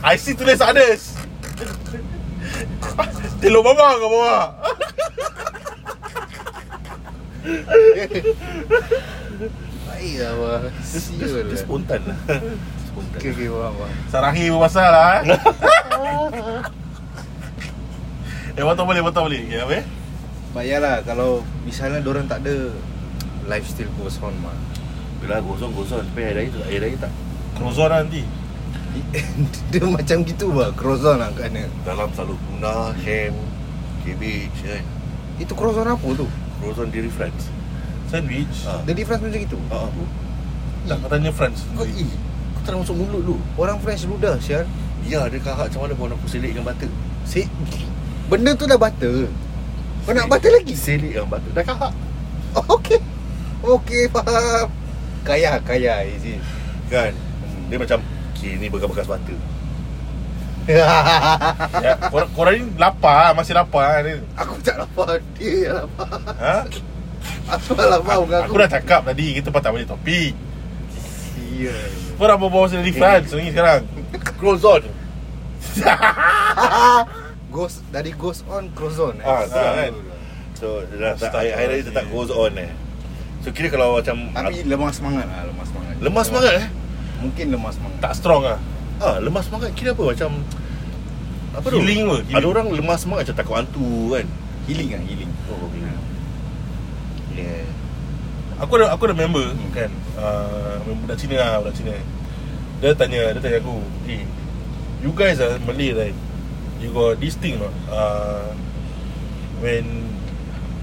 I see tulis others Telur mama kau bawa Baik lah bang Sial Dia lah. spontan lah. Spontan Okay okay faham faham. Sarahi berpasal lah eh Eh betul boleh betul boleh. Okay, apa eh Bayarlah kalau misalnya orang tak ada lifestyle goes on mah. Bila gosong gosong Tapi air raya tu Air raya tak? Crozon lah nanti. Dia macam gitu bah, croissant lah kan. Dalam selalu tuna Ham Cabbage kan? Itu croissant apa tu? Frozen dairy friends Sandwich Ah. Dari France macam gitu. Ah, Tak katanya friends Kau ih Kau tak masuk mulut lu Orang French ludah sial. Ya dia kahak macam mana pun aku selit dengan butter Si Benda tu dah butter. Kau nak butter lagi? Selit dengan butter Dah kahak Oh, okay. Okay, faham. Kaya, kaya, is it? Kan Dia macam Okay ni bekas-bekas butter ya, korang, korang ni lapar Masih lapar ni aku tak lapar, dia yang lapar. ha? Aku tak lapar bukan aku. Aku dah cakap tadi Kita patah balik topik Sial. Kau dah bawa pasal di France ni sekarang Crozon Ghost dari ghost on croissant. Eh? Ah, tu lah Ah, kan So dia dah tak, Astaga. Air raya tetap goes on eh So kira kalau macam Tapi lemah semangat lah, lemah semangat. Lemah semangat eh Mungkin lemah semangat. Tak strong lah Ah, lemah semangat kira apa macam apa tu? Healing apa? Healing. Ada orang lemah semangat macam takut hantu kan. Healing kan, healing. Oh, okay. Yeah. Aku ada aku ada member kan uh, Budak Cina lah Budak Cina Dia tanya Dia tanya aku Eh You guys are Malay right You got this thing not uh, When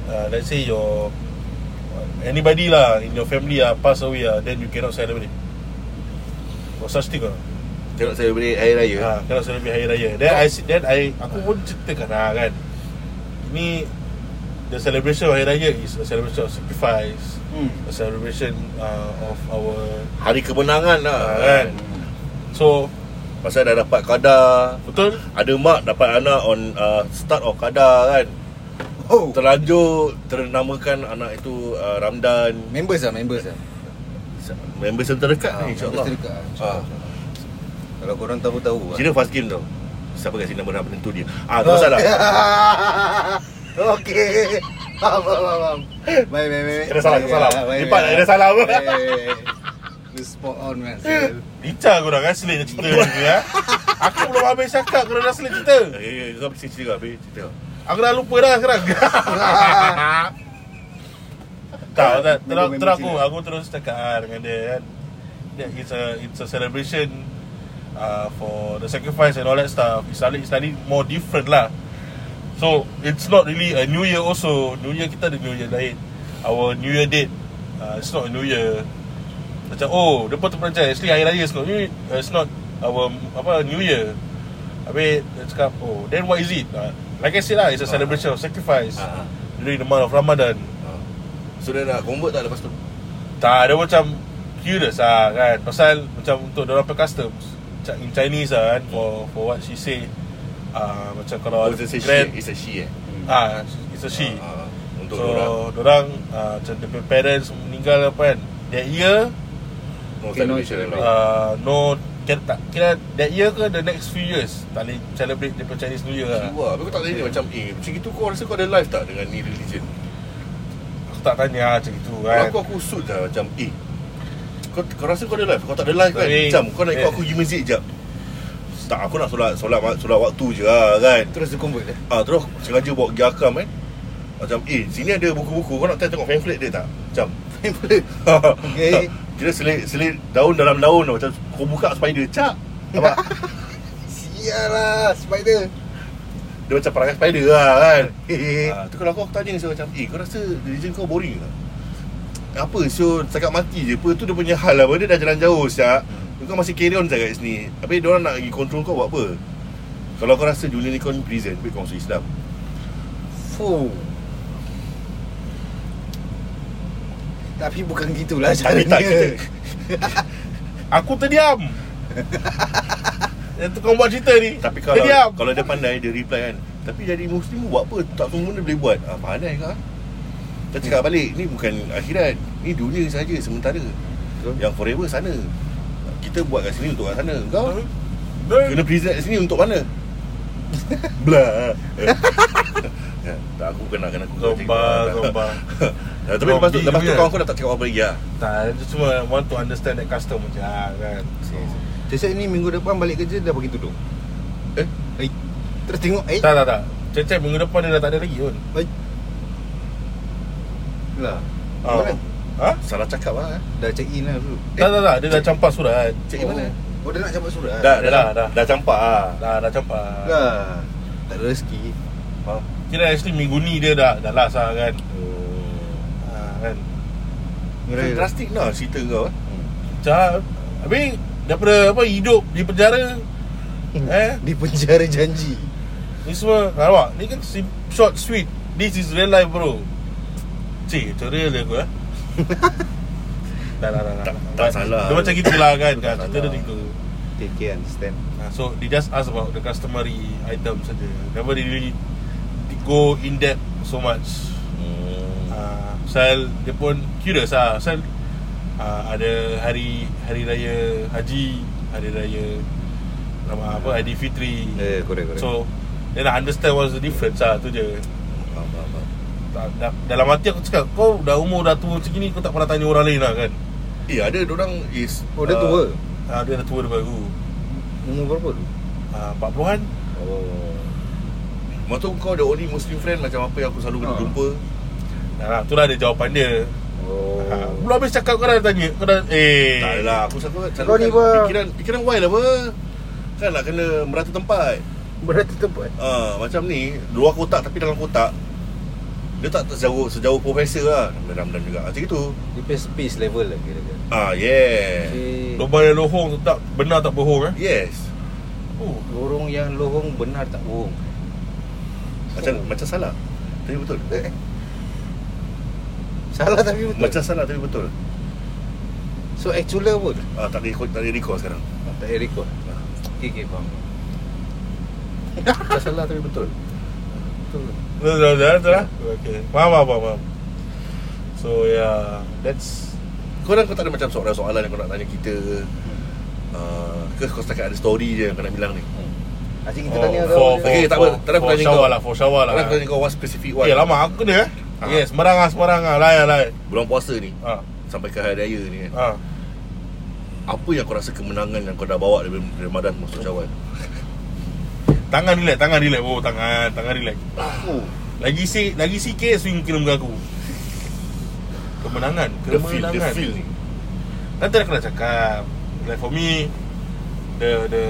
uh, Let's say your Anybody lah In your family lah Pass away lah Then you cannot celebrate Got such thing lah Tengok saya beri hari raya. ha, Cannot celebrate Hari Raya Then I Then I Aku pun ceritakan lah kan Ini The celebration of Hari Raya Is a celebration of sacrifice Hmm. A celebration uh, Of our Hari kemenangan lah Ah, kan. kan. So Pasal dah dapat kadar. Betul Ada mak dapat anak on uh, start of kadar kan. Oh, Terlanjur ternamakan anak itu uh, Ramdan. members lah, members lah. Members yang terdekat Ah, ni insyaAllah. members terdekat, Ah. insyaAllah. Kalau korang tahu-tahu lah. Kira fast game tau. Siapa kasi nama nak penentu dia. Ah, tak masalah. Okey. Faham, faham, faham. Baik, baik, baik. Kena salah, kena salah. Lipat baik. ada salah apa? Lu spot on man. Lincah korang kan Selit cerita ni ya Aku belum habis cakap Korang dah selit cerita Eh, kau mesti cerita habis cerita. Aku dah lupa dah sekarang Tak, tak terus, aku. Aku terus cakap ah, dengan dia kan it's a it's a celebration uh, For the sacrifice and all that stuff It's slightly, slightly more different lah. So it's not really a New Year also. New Year kita ada New Year lain. Our New Year date uh, It's not a New Year. Macam oh Dia pun terperanjat Actually Hari Raya sekarang uh, It's not Our apa New Year. Habis dia cakap Oh then what is it? Uh, Like I said lah It's a celebration of sacrifice Ah. During the month of Ramadan. Ah. So dia nak convert tak lepas tu? Tak dia macam Curious lah kan? Pasal Macam untuk Diorang punya customs in Chinese lah kan For, for what she say uh, Macam kalau Oh, it's a she, grand- it's a she eh. Ah, It's a she Ah, ah. Untuk So orang Diorang uh, Macam punya parents Meninggal apa kan That year no Okay, no celebration lah. uh, No Kira, tak, kira that year ke The next few years Tak boleh celebrate punya Chinese New Year lah tapi kau tak tanya macam Eh, macam gitu kau rasa kau ada life tak dengan ni religion? Aku tak tanya macam itu Kalau kan aku aku shoot lah macam Eh kau, kau rasa kau ada life? Kau tak ada life kan? Macam kau nak ikut aku pergi masjid jap Tak aku nak solat Solat, solat waktu je lah kan Terus dia convert eh. Ah Terus sengaja bawa pergi akam kan Macam eh sini ada buku-buku Kau nak try tengok pamphlet dia tak? Macam Okay. Kira selit, selit daun dalam daun Macam kau buka spider Cak Nampak? Sial lah spider. Dia macam perangai spider lah kan ah, Tu kalau aku, aku tanya so, macam Eh kau rasa religion kau boring tak? Apa? So cakap mati je. Apa tu dia punya hal lah. Dia dah jalan jauh siap Kau masih carry on je kat sini. Habis diorang nak pergi control kau buat apa? Kalau kau rasa Julian ni kau ni prison Habis kau masuk Islam. Fuh. Tapi bukan gitulah Tapi caranya. tak Aku terdiam. Yang tu kau buat cerita ni. Tapi kalau Terdiam. kalau dia pandai Dia reply kan. Tapi jadi Muslim buat apa? Tak semua benda boleh buat. Ah, Pandai kau Kita cakap balik Ni bukan akhirat Ni dunia saja sementara Betul. Yang forever sana Kita buat kat sini untuk kat sana Kau Kena prison kat sini untuk mana? Blah Ya, tak aku kena kena aku Zombang, zombang. Ya, tapi lepas tu lepas tu kawan aku dah tak cakap apa lagi lah. Tak, dia cuma want to understand that custom macam ah, kan. So, Cecep ni minggu depan balik kerja dah bagi tudung. Eh, Eh. Terus tengok eh. tak, tak, tak. Cecep minggu depan dia dah tak ada lagi pun. Eh. Lah. Ah. Mana? Ha? salah cakap lah. Dah check in lah dulu. Tak, tak, tak. Dia dah campak surat. Cik mana? Oh, dia nak campak surat. Dah, Dah, dah, dah. dah, campak ah. Dah, dah campak. Dah. Tak ada rezeki. Faham? Kira actually minggu ni dia dah dah last lah kan. Oh. Ha, kan. Ngerai. Drastik lah cerita kau eh. Hmm. Cak, habis daripada apa hidup di penjara eh Di penjara janji. ni semua nampak ni kan short sweet this is real life bro cik real dia aku eh? Tak tak tak Tak- tak. salah. dia macam gitulah kan kan? Cerita dia gitu Okay, okay, understand. Ha, so they just ask about the customary item saja. Never really go in depth so much. Hmm. uh, Sal dia pun curious lah. Sal uh, ada hari hari raya haji hari raya nama apa Aidilfitri. Eh, correct, correct. so dia nak understand what's the difference lah tu je. Faham, faham, faham. Tak- da- dalam hati aku cakap kau dah umur dah tua macam ni kau tak pernah tanya orang lain lah kan Eh, ada orang is oh, dia uh, tua. uh, dia dah tua daripada aku Umur berapa tu? uh, 40-an Oh. Maksud kau the only Muslim friend macam apa yang aku selalu kena Ah. jumpa. Nah, tu lah dia jawapan dia Oh. ha, Belum habis cakap kau dah tanya Kau dah Eh Tak adalah, aku selalu selalu Kau ni apa? Fikiran fikiran wild apa? Kan nak kena merata tempat. Berarti tempat. Ah, macam ni, luar kotak tapi dalam kotak. Dia tak tak sejauh sejauh profesor lah. Ramadan juga. Macam itu. Dia space level lah kira-kira. Ah, yeah. Okay. Lubang yang lohong tu tak Benar tak bohong eh Yes. oh. Lorong yang lohong benar tak bohong. Macam Oh. macam salah. Tapi betul. Eh. Salah tapi betul. Macam salah tapi betul. So actual apa tu? Ah, tak ada record, tak ada record sekarang. Ah, Tak record. Okay, okay, faham. Macam salah tapi betul. Betul. Betul betul betul, betul lah Okay Faham faham faham. So yeah That's Kau dah kau tak ada macam soalan-soalan yang kau nak tanya kita. Uh, ke kau setakat ada story je yang kau nak bilang ni. Hmm. Kita oh, tanya for, kau. for, Okay, tak apa. Tak ada aku for tanya shower kau. lah For shower lah Tak nak tanya kau one specific one. Eh lama aku kena eh Ah. Yes sembarang lah sembarang lah Layan layan Bulan puasa ni ha. sampai ke hari raya ni kan. ha. Apa yang kau rasa kemenangan yang kau dah bawa dari Ramadan masuk Syawal? Tangan relax Tangan relax Oh tangan Tangan relax Oh. Lagi si Lagi sikit swing kena muka aku Kemenangan The feel, the Kemenangan feel ni. Nanti aku nak cakap Like for me The the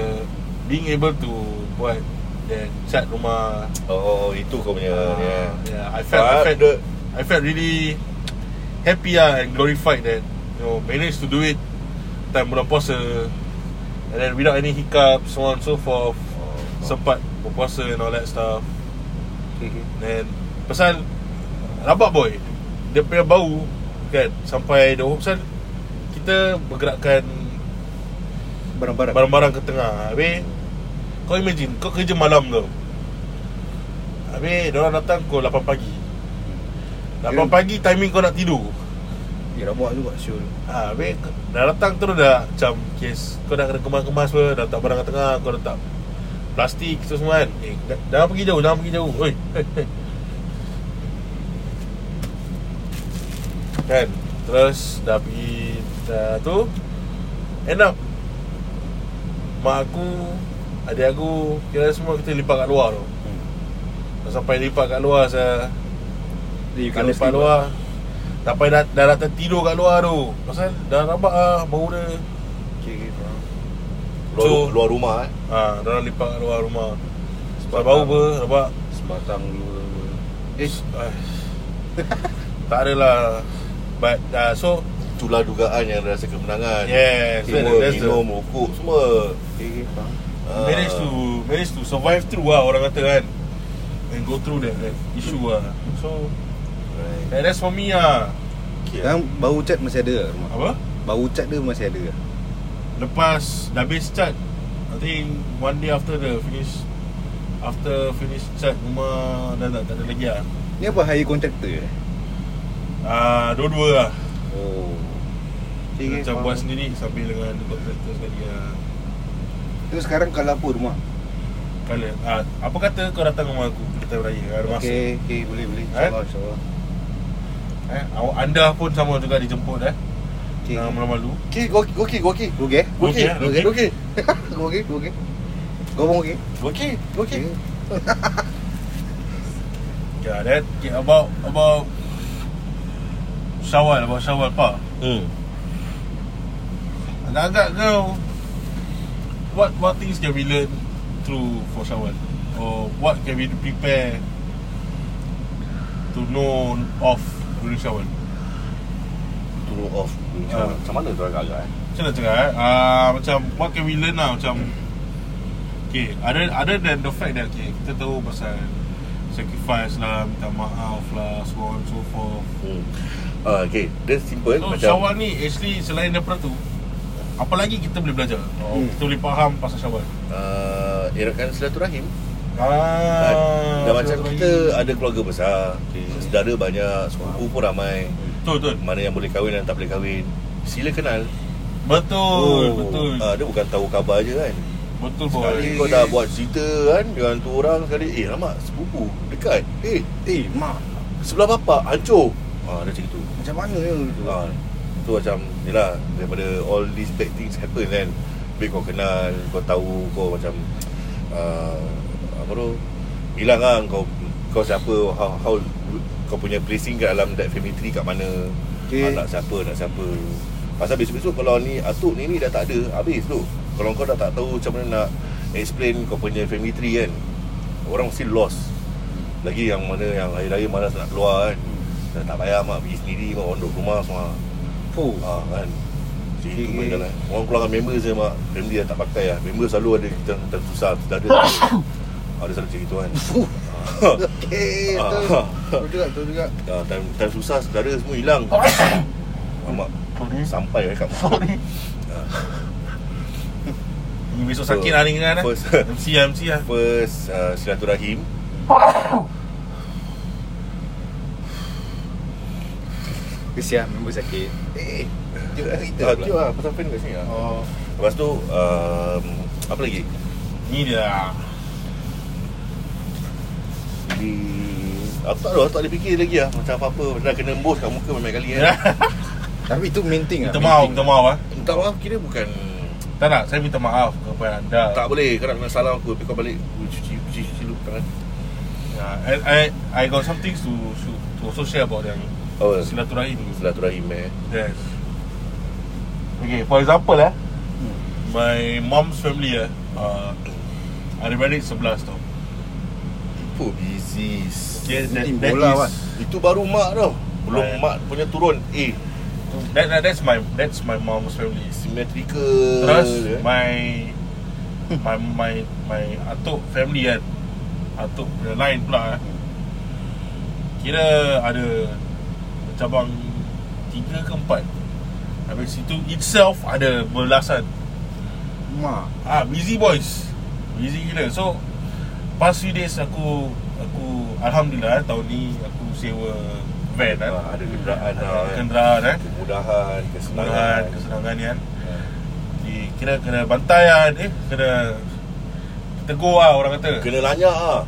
Being able to Buat That cat rumah Oh, itu kau punya uh, ni. eh. yeah, I felt I But felt the- I felt really Happy lah And glorified that You know Managed to do it Time bulan puasa And then without any hiccups So on and so forth Sempat berpuasa and all that stuff Okay, okay. Then Pasal Rabak boy Dia punya bau Kan Sampai the Pasal Kita bergerakkan Barang-barang. Barang-barang ke tengah Habis Kau imagine Kau kerja malam tu Habis Diorang datang pukul 8 pagi 8 Kira- pagi timing kau nak tidur Ya, rabak juga Syul. ha, Habis Dah datang terus dah Macam Kes Kau dah kena kemas-kemas apa Dah letak barang kat tengah Kau letak Plastik tu semua kan? Eh dah- jangan pergi jauh Jangan pergi jauh. Oi. Kan? Terus Dah pergi Dah tu End up Mak aku Adik aku Kira semua kita lipat kat luar tu. Hmm. Dah sampai lipat kat luar saya You Kan lipat luar. Sampai dah, dah datang tidur kat luar tu. Pasal dah rabak lah Bau dia. Okay, okay. Luar, So- luar rumah eh. Ha, dah lipat kat luar rumah Sebab bau apa Rabak Sebatang dua. Eh, tak adalah But uh, so itulah dugaan yang rasa kemenangan. Yes, Semua that's the- minum, rokok, semua. Okay, okay, faham. Ah. manage to manage to survive through lah orang kata kan and go through that, that issue lah so Right. that, that's for me lah Okay. Sekarang bau cat masih ada rumah? apa Bau cat dia masih ada lepas dah habis cat I think one day after the finish after finish cat rumah dah tak, tak ada lagi lah Ni apa hire contractor? Ah, dua-dua lah Oh okay, Macam faham. buat sendiri sambil dengan kontraktor sekali lah Terus sekarang kalau apa rumah? Kalau ah, Apa kata kau datang rumah aku Kita beraya Ada masa Okay, okay, boleh, boleh Eh? InsyaAllah, insyaAllah eh, awak- Anda pun sama juga dijemput eh Okay, Jangan malu-malu Okay, go okay, go okay, go okay. Go okay? Go okay, go okay. okay, go okay. Go okay, go okay Go okay? Go okay, go okay. Yeah, that okay, about about Syawal, about Syawal pa. Hmm. Agak-agak kau what what things can we learn through for Syawal? Or what can we prepare to know of during Syawal? Turun off. Ah. Macam mana tu agak-agak eh? Macam mana cakap eh? Uh, macam what can we learn lah macam Okay, other other than the fact that okay, kita tahu pasal sacrifice lah, minta maaf lah, so on so forth. Hmm. Ah, okay, dia simple So macam Syawal ni actually selain daripada tu apa lagi kita boleh belajar? Oh, Hmm. Kita boleh faham pasal Syawal. uh, erakan silaturahim. Ah. Dan macam silaturahim. kita ada keluarga besar, saudara banyak, sepupu pun ramai. Betul betul. Mana yang boleh kahwin dan tak boleh kahwin. Sila kenal. Betul, betul. Ah, dia bukan tahu khabar je kan. betul boy. Sekali kau dah buat cerita kan dengan tu orang sekali, eh lama sepupu dekat. Eh, Eh, mak sebelah bapak hancur. Ah, dia macam tu. Macam mana tu? Ah, tu macam Yelah Daripada all these bad things happen kan Baik kau kenal Kau tahu Kau macam uh, Apa tu Hilang lah kau Kau siapa how, how Kau punya placing kat dalam That family tree kat mana Okay. ah, Nak siapa Nak siapa Pasal besok-besok Kalau ni atuk ni ni dah tak ada Habis tu Kalau kau dah tak tahu Macam mana nak Explain kau punya family tree kan Orang mesti lost Lagi yang mana Yang hari-raya malas nak keluar kan Dah tak payah mak Pergi sendiri mak Orang duduk rumah semua Fuh Ah kan. Jadi itu Okay. pun jalan. Orang keluarkan member je mak. Family dah tak pakai lah. Member selalu ada kita kita susah, ada. ada selalu gitu kan. Ah. betul Betul juga, betul juga ah, time, time susah saudara semua hilang. Mak Sorry. sampai kat mak. Sorry. Ah, Ni besok So, sakit lah ni kan. first- MC lah, MC lah. First uh, silaturahim. Kesian member sakit Eh, tiup dah kita Ah, tiup lah pasal fan kat sini lah. Oh, Lepas tu um, apa lagi? ni dia. Jadi Aku tak tahu, aku tak boleh fikir lagi lah Macam apa-apa Dah kena embus kat muka banyak kali kan Tapi itu main thing Minta lah maaf, minta maaf ah. Minta maaf kira bukan Tak nak, saya minta maaf kepada anda. Tak boleh Kau nak kena salam aku Tapi kau balik Cuci cuci cuci lu tangan Yeah, I, I I got some things to to, to also share about yang Oh silaturahim. Silaturahim eh Yes. Okay, for example eh, Hmm. my mom's family eh, uh, ada beradik 11 tau. Apa busy Okay, that, bola, is, Wan. Itu baru mak tau Belum Right. mak punya turun Eh that, that, that's my that's my mom's family. Symmetrical Terus eh. my my my my atuk family kan. Atuk punya line pula eh. Kira ada cabang tiga ke empat. Habis itu itself ada belasan. Mak Ah, busy boys. Busy gila. So past few days aku aku alhamdulillah tahun ni aku sewa van kan. Ah, Ada kenderaan Ada kan. kenderaan eh. Kemudahan Kesenangan Kesenangan, kesenangan kan. Di, kira kena bantai lah eh. Kena tegur lah orang kata. Kena lanyak lah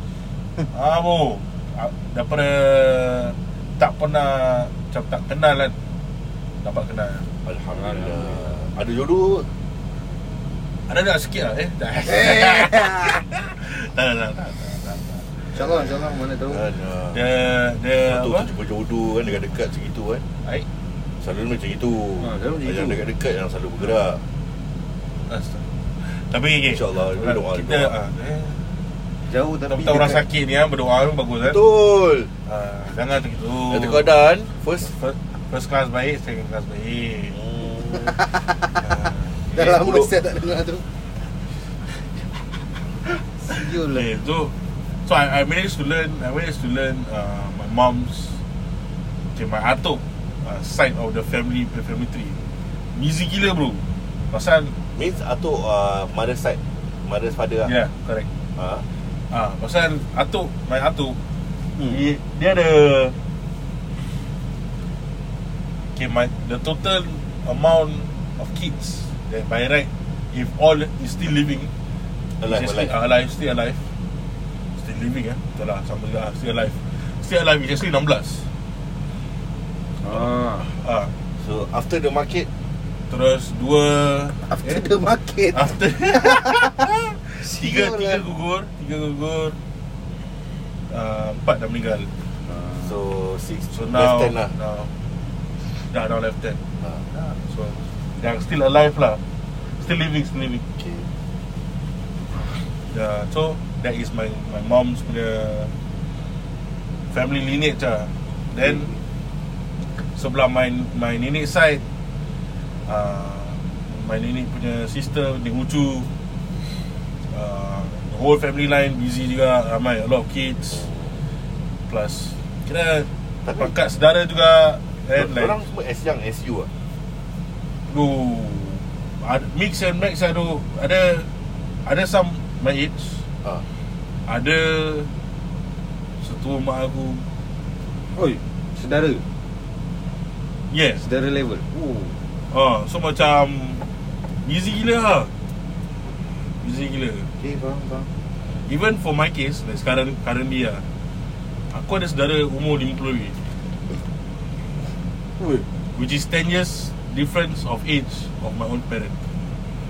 Ah. Ah, Daripada tak pernah macam tak kenal kan. Dapat kenal. Alhamdulillah Ada jodoh Ada tak sikit lah eh. Tak. tak, tak, tak, tak, tak. InsyaAllah, insyaAllah mana tahu Kan ah. Dia dia Satu apa? tu jumpa jodoh kan Dekat-dekat macam itu kan Baik. Selalu macam itu Ah, selalu macam Yang itu. dekat-dekat yang selalu bergerak Astaga. Tapi okay. InsyaAllah, kita doa, Kita doa. ah, eh, Jauh tapi Kita orang sakit ni ah berdoa tu bagus kan. Betul Ah, jangan macam gitu. Kata kau dan First First, First class baik Second class baik Hmm. Ah, Dah Eh, lama saya tak dengar tu Siul lah Okay, so so I, I managed to learn I managed to learn uh, my mom's okay, my atuk uh, side of the family the family tree. Busy gila bro. Pasal Means atuk uh, mother side Mother's father lah yeah, correct. ha? Ah, pasal atuk my atuk Hmm. dia, dia ada Okay, my the total amount of kids that by right if all is still living Alive, is alive. Still, alive. still alive? Still living eh? Betul lah sama juga still alive. Still alive is actually 16 ah. ah. So after the market? Terus dua After eh, the market? After tiga tiga lah. gugur tiga gugur uh, empat dah meninggal. So six so Left now ten lah. now dah now left ten. Ha. so yang still alive lah. Still living still living. Okay. Yeah, so that is my my mom's punya family lineage lah. Then sebelah my my nenek side uh, my nenek punya sister Nek Ucu uh, whole family line busy juga ramai a lot of kids. Plus kira Tapi- pangkat saudara juga and like Orang semua as young as you lah ada mix and match ada ada ada some my age ha. ada setua mak aku. Oi, saudara? Yes. Saudara level? Oh. Ha so macam busy gila lah. Busy gila. Okay, faham, faham. Even for my case like sekarang currently lah aku ada saudara umur 50 lebih. Which is 10 years difference of age of my own parent.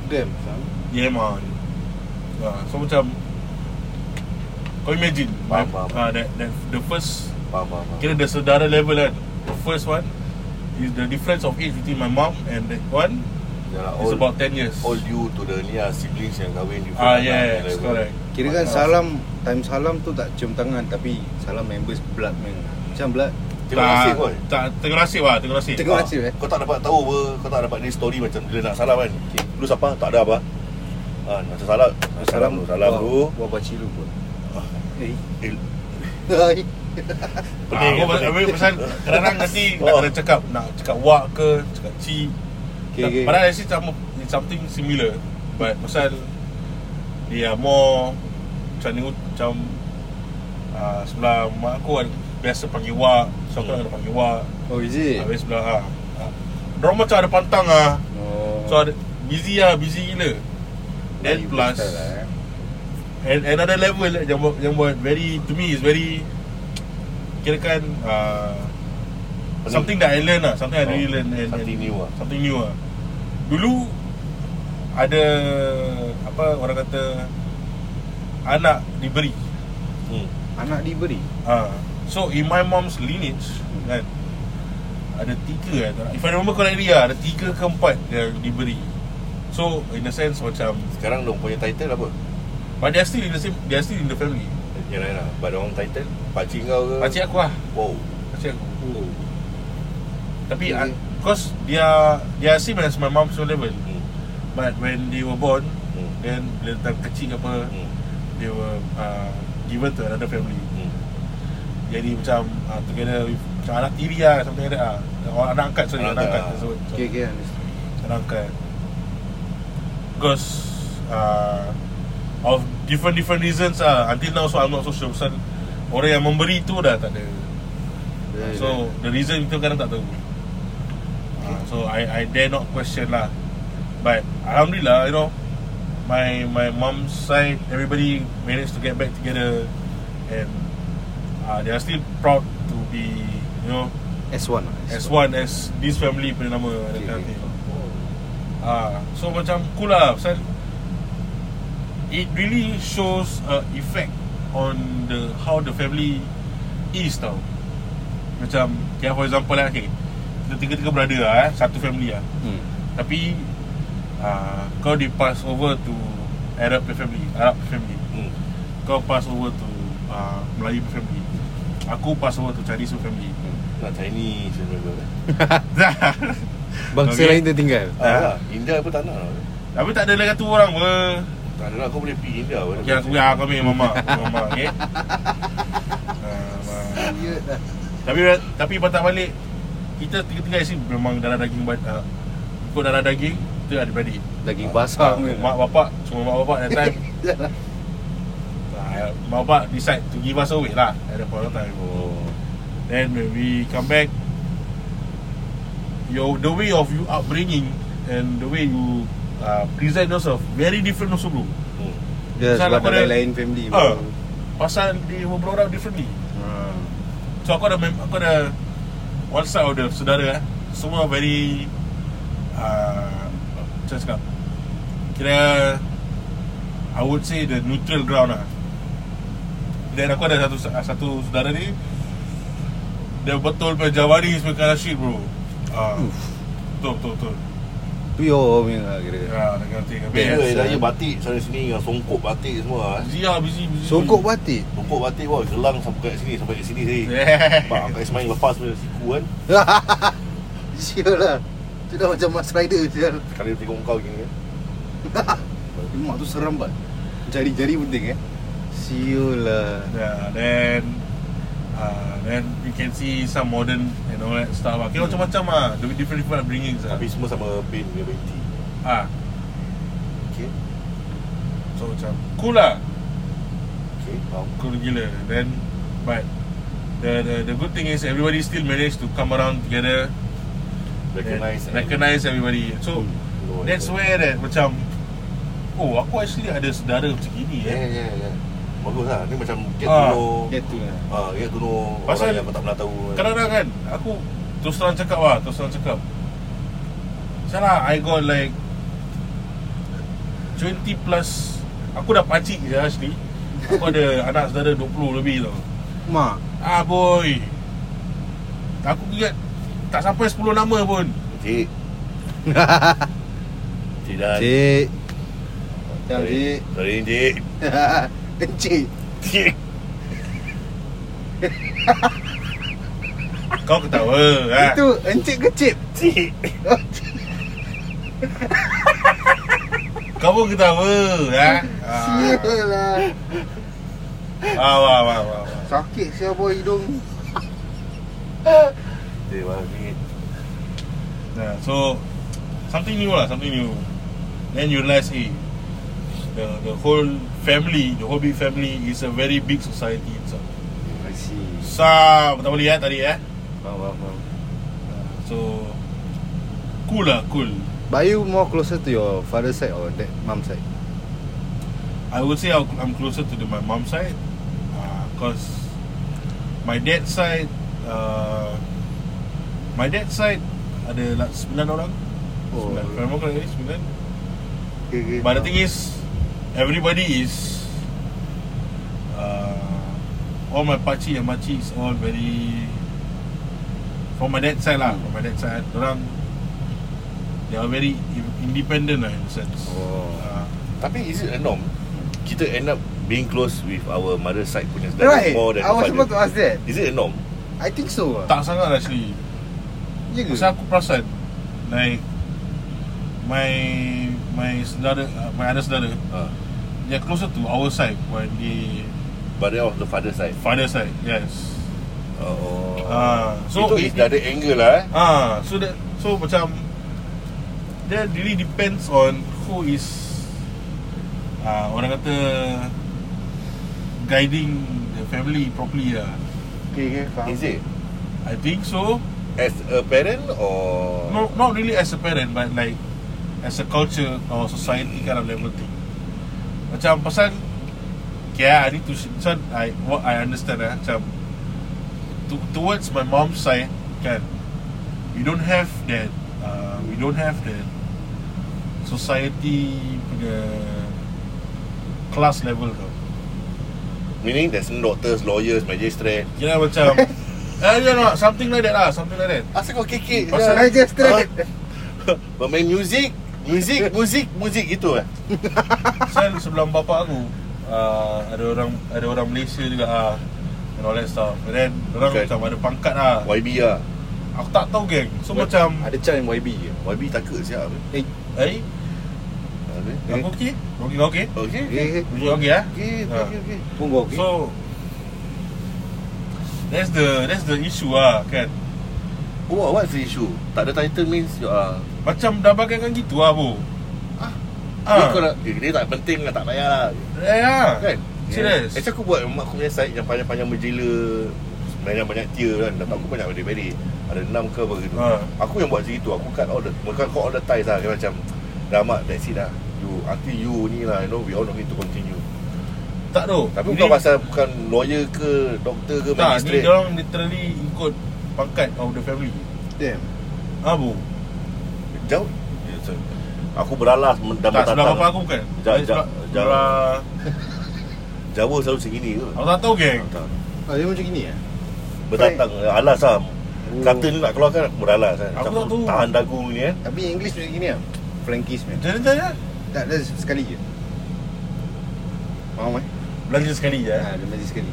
Damn, faham Yeah man. Ha, So macam Kau imagine Faham, my- faham. ah, that, that The first Faham, faham, faham. Kira the saudara level kan The first one Is the difference of age between my mom And that one Yalah, Is all, about 10 years. all due to the ni lah Siblings yang kahwin Ah anak yes correct. Kira kan Ah. salam Time salam tu tak cium tangan Tapi salam members blood man. Macam blood Terima kasih tak, boy tak, Terima kasih lah Terima kasih Terima Ah, kasih, eh. Kau tak dapat tahu apa Kau tak dapat ni story macam Bila nak salam kan. Okay. Lu siapa? Tak ada apa. Ah, nak salam Nak salam dulu Salam dulu Buat baci lu pun. Eh Eh, Hai. Ah, Pening kan? habis pasal kadang-kadang nanti nak Oh. kena cakap nak cakap wak ke cakap ci Okay, okay. padahal actually sama something similar. But pasal dia more macam ni macam uh, sebelah mak aku ada biasa panggil wak so aku nak kena panggil wak Oh is it? habis sebelah ha, ha. Diorang macam ada pantang ah. Oh So ada busy lah, busy gila. Then Melayu plus lah, eh. and another level yang buat yang buat very to me is very kira kan uh, Pening. something that I learn lah, something I Oh, really learn and, something and new lah. Something new lah. Dulu ada apa orang kata anak diberi. hmm. Anak diberi Ha. So in my mom's lineage kan ada tiga kan. If I remember correctly lah, ada tiga ke empat yang diberi. So in a sense macam Sekarang dong punya title apa? But they are still in the same They are still in the family Yalah yalah But orang title Pakcik kau ke? Pakcik aku lah Wow Pakcik aku Oh Tapi Okay. okay. Because They are They are same as my mom's level hmm. But when they were born Hmm. Then Bila time kecil ke apa Hmm. They were uh, Given to another family. Jadi macam uh, Together with Macam anak tiri lah Something like that lah Orang anak angkat sorry Anak Anak angkat angkat, so, so, Okay okay Anak angkat. Because uh, Of different different reasons lah Until now so I'm not so sure. Pasal Orang yang memberi tu dah tak ada. Yeah, So the reason itu kadang tak tahu. Uh, So I I dare not question lah. But Alhamdulillah you know My my mom's side Everybody managed to get back together And uh, They are still proud to be You know S1 lah As one as this family punya nama Okay, kind of okay. thing. Ah, so macam cool lah pasal it really shows a effect on the how the family is tau. Macam okay, for example lah okay, kita tiga-tiga brother lah eh, satu family lah. hmm. Tapi uh, kau di pass over to Arab family, Arab family. Hmm. Kau pass over to uh, Melayu family. Aku pass over to Chinese punya family. Hmm. Nak Chinese eh? Bangsa Okay. lain tertinggal. Ah, India pun tak nak. Tapi tak ada lagi satu orang apa Tak ada lah kau boleh pergi India Okay aku ya, aku ambil mama Mama okay? Ah, dah Tapi tapi patah balik Kita tiga-tiga sini memang darah daging ba- uh, Ikut darah daging Kita ada beradik. Daging basah. Ah, Mak bapak Semua mak bapak that time Mak bapak decide to give us away lah At that point of time Oh Then when we come back your the way of you upbringing and the way you uh, present yourself very different also bro. hmm. Dia Pasal sebab ada- lain family Ah. Pasal they were brought up differently. Hmm. So aku ada mem- aku ada one side of the saudara eh, semua very uh, macam cakap kira I would say the neutral ground lah. Dan aku ada satu satu saudara ni dia betul punya kind of shit bro. Ah. Betul betul betul. Pure punya lah kira Ya, thing. Habis Beza Yes, Raya ah. batik sana sini dengan songkok batik semua eh. Zia busy busy. Songkok batik Songkok batik wah gelang sampai kat sini sampai kat sini sini. Yeah. Pak Kak Ismail lepas punya siku kan. Sial lah Tu dah macam Mask Rider Sekali dia tengok kau gini kan. Mak tu seram banget Jari-jari penting eh Siul lah Yeah, then uh, then you can see some modern and all that stuff. lah. Kira macam-macam ah, the different different upbringings ah. Tapi semua sama bin punya binti. Ah, Okay. so macam cool lah, Okay, faham. cool gila. Then but the the the good thing is everybody still managed to come around together, Recognize recognize everybody. So No, that's yeah. where that macam oh aku actually ada saudara macam gini Yeah, eh. yeah, yeah. Bagus lah. Ni macam get Ah, to know. Get tu lah Ah, get to know Pasal- orang yang kau tak pernah tahu. Kadang-kadang kan Aku Terus terang cakap lah Terus terang cakap Salah I got like 20 plus Aku dah pacik je asli Aku ada anak saudara 20 lebih tau Mak Ah boy Aku ingat Tak sampai 10 nama pun Cik. Cik Dan. Cik Sorry. cik Sorry, Cik. Encik Cik. Kau ketawa ha? Itu encik ke cip? Cik. Kau pun ketawa ha? Ah, Sial lah ah, wah, wah, wah, wah. Sakit siapa hidung bagi. Yeah, so something new lah, something new. Then you realize, hey, the the whole family, the whole big family is a very big society itself. I see Sa, tak boleh eh tadi eh. Faham faham faham So cool lah, cool. But you more closer to your father side or that mum side? I would say I'll- I'm closer to the, my mom side, because my dad side, uh, my dad side ada like 9 orang. Oh. Sembilan. If I'm not correct, sembilan. Okay, okay. But the thing is, everybody is uh, all my pakcik and makcik is all very from my dad side lah. From my dad side, orang they are very in- independent lah in a sense. Oh. Uh, Tapi is it a norm? Kita end up being close with our mother side punya saudara Right more than I was about to father. ask that Is it a norm? I think so lah tak sangat lah actually. Ya ke? Pasal aku perasan like my my saudara uh, my other saudara Ah. They are closer to our side when the But that was the father side. father side. Yes. Oh. Ah, so so itu is it- dari angle lah eh. Ah, so that so macam that really depends on who is ah orang kata guiding the family properly lah. Okay okay faham Is it I think so. as a parent or No, not really as a parent, but like as a culture or society kind of level thing. Macam pasal Yeah, I need to so I what I understand lah macam to, towards my mom's side kan we don't have that uh, we don't have that society punya class level tau. Meaning there's no doctors, lawyers, magistrate. Kira macam eh, yeah, no, something like that lah, something like that. Asal kau kekek Pasal- Magistrate Bermain muzik Muzik, muzik, muzik gitu eh Pasal sebelum bapa aku uh, ada orang ada orang Malaysia juga ah. And all that stuff And then Orang Bukan. macam ada pangkat lah YB lah Aku tak tahu geng So macam Ada Chan YB? YB takut siap Eh, Eh? Aku okey Okey kau okey Okay eh, eh. Okey okey Okay okay okay Pun kau okey? So That's the That's the issue lah kan Oh what's the issue? Tak ada title means you are Macam dah bagaikan gitu lah Ah. Ah. Kau nak, eh, dia tak penting lah, tak payah lah. Eh lah Kan? Serius Actually aku buat mak aku punya site yang panjang-panjang berjela Banyak-banyak tier kan. Dapat aku banyak beri-beri Ada enam ke apa gitu Ha. Aku yang buat macam itu. Aku cut all the Cut all the ties lah. Macam Dah mak that's it lah. You Until you ni lah. You know We all need to continue. Tak tu. Tapi bukan pasal Bukan lawyer ke Doktor ke Tak ni orang literally Ikut pangkat of the family. Damn. Ah bu. Jauh. Ya, so, Aku beralas men- Dan Tak sebelah bertatang. bapa aku bukan Ja- ja- sebelah, ja- sebelah Jawa selalu macam gini ke Aku tak tahu geng Tak. Ah, dia macam gini eh? Berdatang Alas lah Oh. Kata ni nak keluarkan Aku beralas kan Aku tak tahu. Tahan dagu ni kan Tapi English macam gini lah Frankis man Jadi tanya Tak ada sekali je Faham eh? Belanja sekali je eh. Ha, dia mesti sekali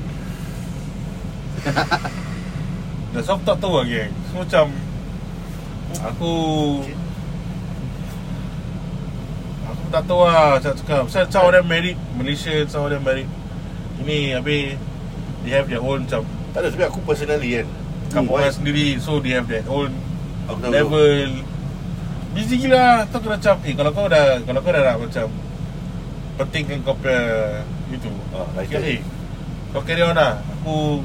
Dan so aku tak tahu lah geng So macam Aku Aku tak tahu lah Macam cakap some of them married Malaysia Some of them married Ini habis They have their own macam Tak ada tapi aku personally kan Kampungan Why? sendiri So they have their own Aku tahu. Level. Busy gila Tu kena macam Eh kalau kau dah Kalau kau dah nak macam Pentingkan kau punya Itu? Ah, like okay, eh, Kau carry on lah. Aku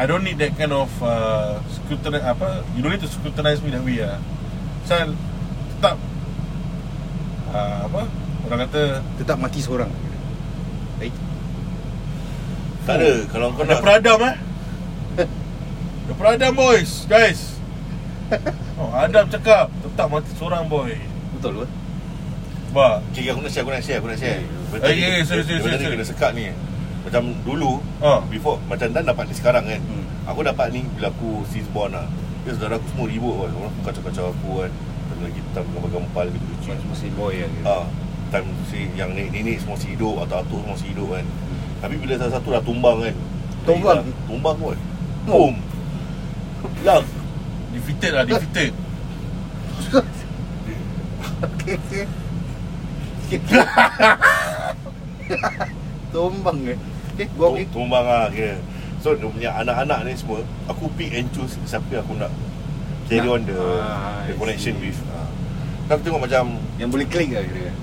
I don't need that kind of uh, scrutinize apa you don't need to scrutinize me that way lah. Pasal tetap uh, apa orang kata Tetap mati seorang Baik Tak ada Kalau kau nak peradam eh. Ada peradam boys, guys. Oh, Adam cakap tetap mati seorang boy. Betul ke? Ba. Okay, aku nak share, aku nak share, aku nak share. Eh, eh, eh, sorry, sorry, Benda sorry, ni sorry. kena sekat ni. Macam dulu, Ha. before, macam Dan dapat ni sekarang kan. Hmm. Aku dapat ni bila aku since born lah. Dia saudara aku semua ribut kan. Orang pun kacau-kacau aku kan. Lagi tam gempal gitu kecil. Masih boy lah gitu. Ah, time si yang nenek-nenek semua masih hidup atau atuk semua masih hidup kan. Tapi bila salah satu dah tumbang kan. Tumbang? Dah Tumbang kot. Oh. Boom. Lang. Defeated lah, defeated. Okay, okay. Tombang eh Okay, gua okey Tu- Tumbang lah kira So dia punya anak-anak ni semua Aku pick and choose Siapa aku nak Carry on the Ah, The connection see. with ah. Tapi aku tengok macam Yang boleh klik lah kira?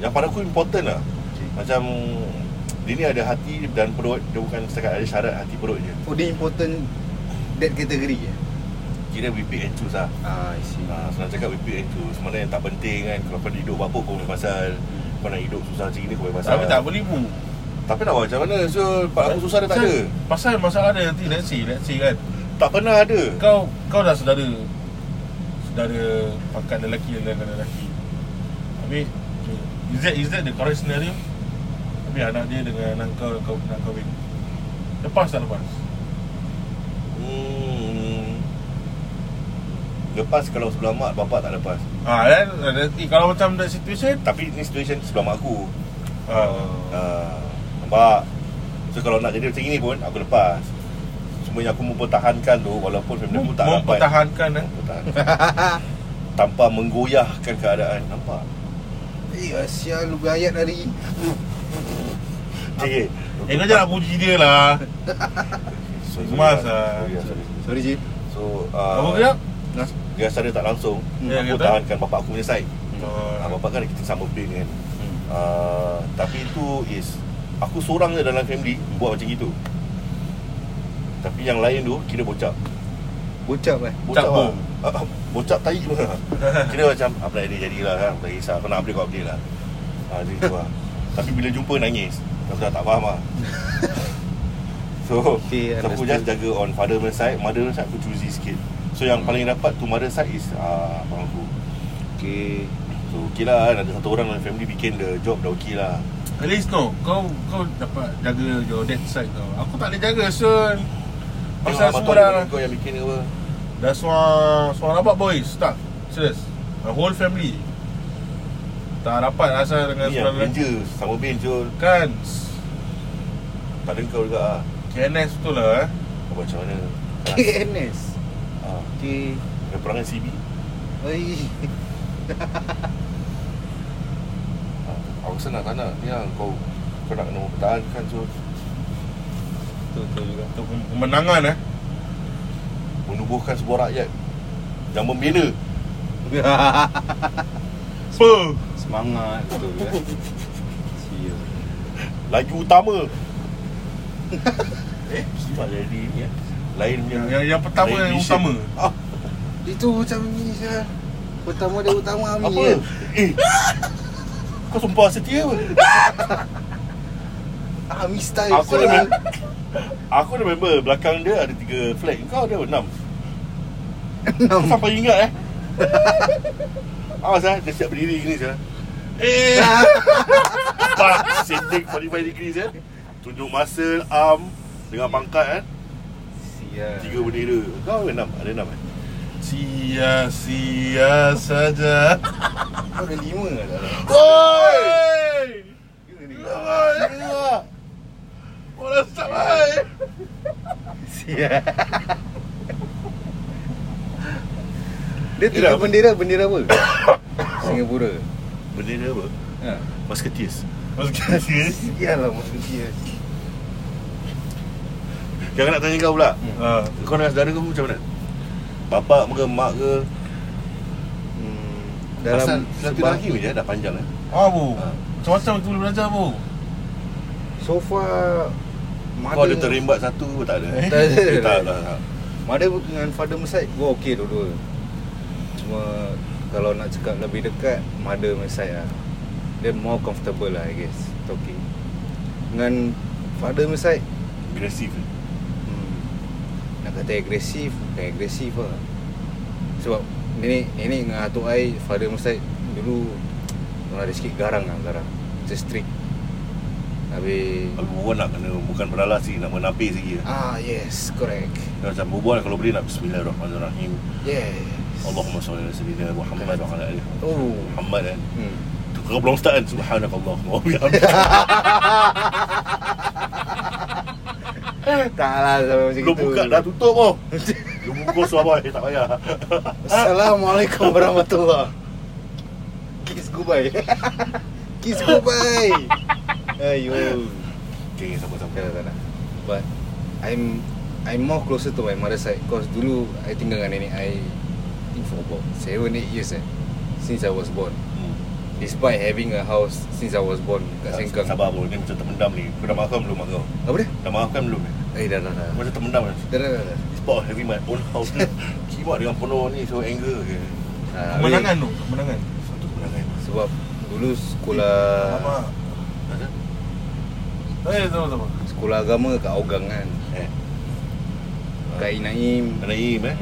Yang pada aku important lah. Okay. Macam Dia ni ada hati dan perut Dia bukan setakat ada syarat hati perut je. Oh dia important That category eh Kira we pick and choose lah. Ah, I see. Ah, senang cakap we pick and choose. Mana yang tak penting kan? Kalau kau hidup apa kau boleh pasal. Kau nak hidup susah macam ni kau boleh pasal. Tapi tak boleh bu. Tapi nak buat macam mana? So part aku susah dia tak ada. Pasal masalah dia nanti let's say, let's say kan. Tak pernah ada Kau kau dah saudara saudara pangkat lelaki dengan lelaki. Habis is that is that the correct scenario? Habis anak dia dengan anak kau kau nak kahwin. Lepas tak lepas? Hmm. Lepas kalau sebelah mak Bapak tak lepas Ha kan nanti kalau macam that situation Tapi ni situation sebelah mak aku ha, uh, Nampak So kalau nak jadi macam ni pun Aku lepas Cuma yang aku mempertahankan tu Walaupun family aku tak dapat mempertahankan eh. Mempertahankan. Tanpa menggoyahkan keadaan Nampak Eh Asia lu ayat hari Okay Eh kau jangan nak puji dia lah. Sorry, Mas sorry, lah. Sorry Jip So Apa uh, kejap? Dia rasa dia tak langsung Ya, Aku kata. tahankan bapak aku punya side Oh, uh, Bapak kan kita sama bin kan Hmm. uh, Tapi itu is Aku seorang je dalam family Buat macam gitu Tapi yang lain tu Kira bocap Bocap eh? Bocap Cap lah uh, Bocap tai pun. Kira macam Apa nak dia jadilah kan? Tak kisah Kau nak update kau update lah. Uh, Jadi tu lah. Tapi bila jumpa nangis. Aku dah tak faham lah. So Okay, so Aku just jaga on father punya side. Mother side aku choosy sikit. So yang paling dapat tu mother side is uh, Abang aku. Okay. So okay lah kan? Ada satu orang dalam family bikin the job dah okay lah. At least no. Kau kau dapat jaga your dad side kau Aku tak boleh jaga Sun Pasal semua dah kau yang bikin apa? Dah semua Semua rapat boys Tak? Serius The whole family? Tak rapat asal dengan Ni yang lelaki ranger Sama bin Jul. Kan? Tak ada kau juga lah KNS betul lah eh? Apa macam mana? KNS ah, K. Ada perangan CB Oi. Ah, Aku rasa nak tak nak. Ni lah kau Kau nak kena mempertahankan so Betul-betul juga. Untuk kemenangan eh. Menubuhkan sebuah rakyat Yang membina. Apa? Semangat Betul juga Sial Lagi utama. Eh Sebab jadi ni eh. Lain punya Yang, yang, yang pertama yang vision. utama. Ah, Itu macam ni saya Pertama dia utama Ami Apa? Eh. Kau sumpah setia apa Ami style Aku dah member Aku dah member Belakang dia ada tiga flag Kau ada enam? Kau sampai ingat eh? Awas lah Dia siap berdiri gini sah Eh. Pak Setting 45 degrees eh. Tunjuk muscle Arm Dengan pangkat eh. Sial Tiga bendera. Kau ada enam? Ada enam eh? Sia-sia saja. Kau ada lima ke dalam Oi! Oi Bola sampai Sial Dia tiga dah- bendera Bendera apa? Singapura Bendera apa Ha Musketeers Masuk Sial lah maksudnya Jangan nak tanya kau pula Ha. Kau dengan saudara kau macam mana Bapak ke mak ke hmm, Dalam Dalam Silaturahim je dah panjang eh Ah, bu. Ha. Macam-macam boleh belajar, bu. So far Kau ada terembat satu ke tak ada. Eh? Tak ada. Eh, Tak tak tak Mother dengan father side Gua okey dua-dua. Cuma Kalau nak cakap lebih dekat Mother side lah. Dia more comfortable lah I guess. Talking Dengan Father side Agresif hmm, Nak kata agresif Bukan agresif lah. Sebab Nenek Nenek dengan atuk I Father side Dulu Orang ada sikit garang lah Garang. Macam strict Habis Aku berbual nak kena Bukan beralas sih Nak menapis lagi Ah yes Correct. Dia Macam berbual kalau boleh nak Bismillahirrahmanirrahim. Yes. Allahumma salli ala sayyidina Muhammad wa ala alihi Oh. Muhammad kan hmm. Tu kau belum start kan Subhanakallah wa bihamdik Tak lah sampai macam gitu. buka dah tutup oh. Belum bungkus apa eh. Tak payah. Assalamualaikum warahmatullahi Kiss goodbye. Kiss goodbye Ayo Okay sama-sama. Tak tak tak But I'm I'm more closer to my mother side. Cause dulu I tinggal dengan nenek I think for about 7-8 years eh Since I was born. Hmm. Despite having a house Since I was born Kat Sengkang. Sabar bro. Ni macam terpendam ni. Kau dah maafkan belum mak kau? Apa dia? Dah maafkan belum ni Eh dah dah dah. Macam terpendam kan Dah dah dah, dah. Of having my own house. Ni Kimak dengan penuh ni So anger ke? Ah, Kemenangan tu, kemenangan. Satu kemenangan. Sebab dulu sekolah Sama. Ada? Eh, sama-sama. Sekolah agama kat Ogang kan. Eh. Kat Inaim Naim eh?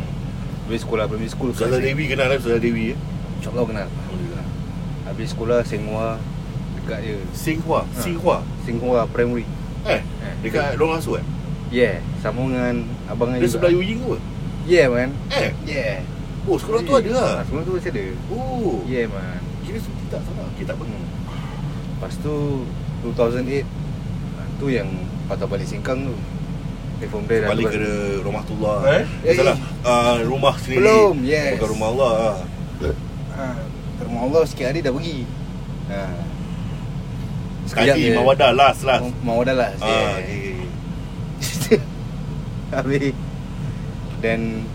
Habis sekolah primary school Seng- Dewi kenal kan Ustazah Dewi eh? InsyaAllah kenal. Alhamdulillah. Habis sekolah Senghua Dekat dia. Singhua Ha. Singhua Senghua Primary. Eh Eh. Dekat Long Asu eh? Yeah Sama dengan Abang Dia sebelah Yuying ke? Yeah man. Eh? Yeah Oh sekolah tu ada lah? Ah, Sekolah tu masih ada. Oh. Yeah man. Kira seperti tak salah Okay tak hmm. Lepas tu 2008 ah, Tu yang Patah balik Sengkang tu. Eh from there Balik ke rumah Tullah. Eh? Eh, Salah. eh. uh, Rumah sendiri. Belum, yes. Bukan rumah Allah lah ah, Ke rumah Allah sikit hari dah pergi. Ah. Sekali Mawadah last last. Mau dah lah Ah, yeah. okay. Habis. Then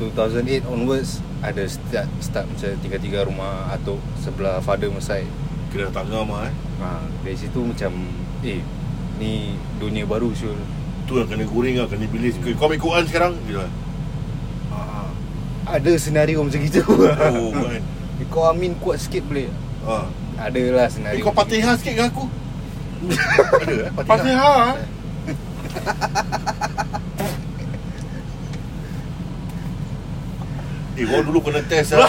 2008 onwards Ada start Start macam Tiga-tiga rumah Atuk Sebelah father Masai. Kira tak ngam eh. Ha, Dari situ macam Eh Ni dunia baru Syul. Tu yang kena goreng lah Kena bilis. Kau ambil Quran sekarang? Gitu lah. Ha, Ada senario macam gitu. Oh kan Kau amin kuat sikit boleh? Ah. Ada lah Eh senario kau patihah sikit dengan aku? Ada eh? Patihah Fatihah. Eh? Kau dulu kena test lah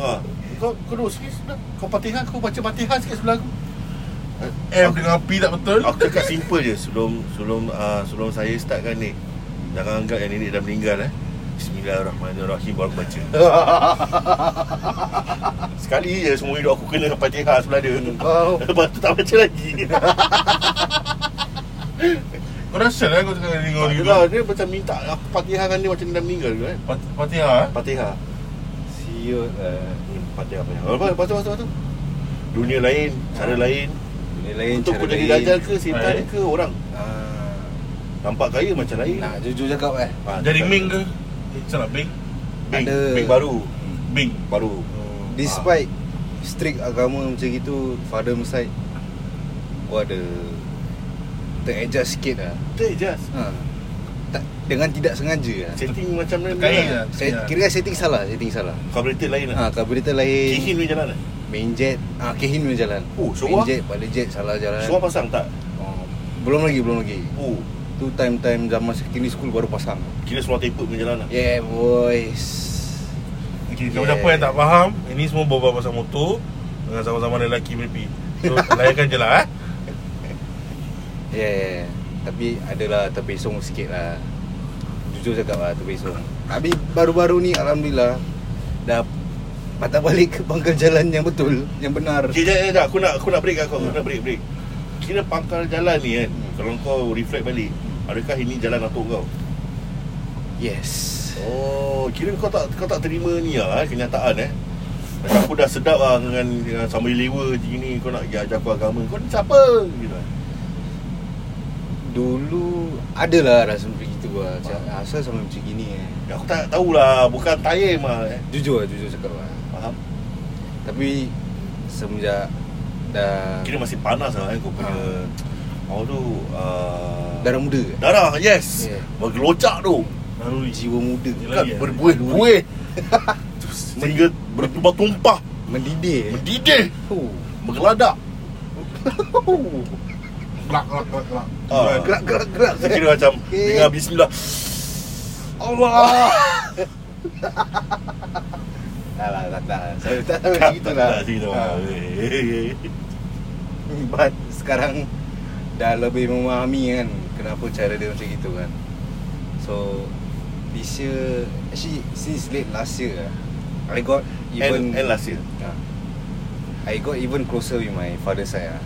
ah. Kau kau dulu sikit. Kau patihah Kau baca patihah sikit sebelah aku M dengan P tak betul. Aku cakap simple je Sebelum sebelum uh, sebelum saya startkan ni. Jangan anggap yang nenek dah meninggal eh. Bismillahirrahmanirrahim Baru baca. Sekali je semua hidup aku kena patihah sebelah dia. Kau Lepas tu tak baca lagi. Kau share lah kau tengah dengar ni adalah, dia macam minta aku patihan dengan dia macam dia dah meninggal ke kan Fatihah eh? Fatihah Siut lah Hmm, Fatihah Fatihah Lepas tu, lepas tu, lepas tu. Dunia lain, cara lain lain Untuk cara jadi lain. dajal ke setan Eh. ke orang? Ah, Nampak kaya macam lain. Nak jujur cakap eh? Ah, Jadi Ming ke? Eh, salah Bing Bing, Ada. Bing baru. Bing Baru. Oh. Despite strict agama macam gitu Father side Gua ada Ter-adjust sikit lah. Betul just ha. tak, Dengan tidak sengaja lah. Setting macam mana? Kaya lah. lah Saya kira setting salah Setting salah. Carburetor lain lah. Ha, Carburetor lain. Kihin punya jalan lah Main jet. Ah Kehin punya jalan. Oh, Main Showa? jet pada jet salah jalan. Semua pasang? Tak? oh, Belum lagi Belum lagi. Oh. Tu time-time zaman secondary school baru pasang. Kira semua taper punya jalan lah? Yeah boys. Okay, yeah. Siapa yang tak faham Ini semua berbual pasal motor Dengan sama-sama lelaki beripi So, layankan je lah eh. Yeah, yeah, yeah. Tapi adalah terpesong sikit lah. Jujur cakap lah terpesong Tapi baru-baru ni Alhamdulillah Dah patah balik ke pangkal jalan yang betul Yang benar Okay, jap, jap, jap. Aku nak, aku nak break kau. Aku nak break, break. Kira pangkal jalan ni kan, Hmm. kalau kau reflect balik, adakah ini jalan atuk kau? Yes Oh, kira kau tak kau tak terima ni lah, eh, kenyataan eh. Macam aku dah sedap lah dengan, dengan sama lewa macam ni, kau nak pergi ajar aku agama. Kau ni siapa? Gitu. Dulu Adalah rasa macam gitu lah Macam, Asal sama macam gini eh Ya, aku tak tahulah, bukan tayem lah eh. Jujur lah Jujur cakap lah? Tapi Semenjak Dah Kira masih panas lah eh, kau punya... Oh tu... Uh, Darah muda Darah, yes. Yeah. Bergelocak tu. Lalu Jiwa muda Yelah, Kan ya. berbuih-buih. Sehingga bertumpah-tumpah. Mendidih eh Mendidih. Oh. Bergeladak. Kelak, kelak, kelak, kelak Ah. Gerak gerak gerak Saya kira macam Okay. Dengar bismillah Allah Tak lah tak tak. Saya tak tahu macam gitu lah. Tak cerita Ha. But sekarang Dah lebih memahami kan Kenapa cara dia macam gitu kan. So This year Actually since late last year lah, I got even And, and last year. Ha. I got even closer with my father lah.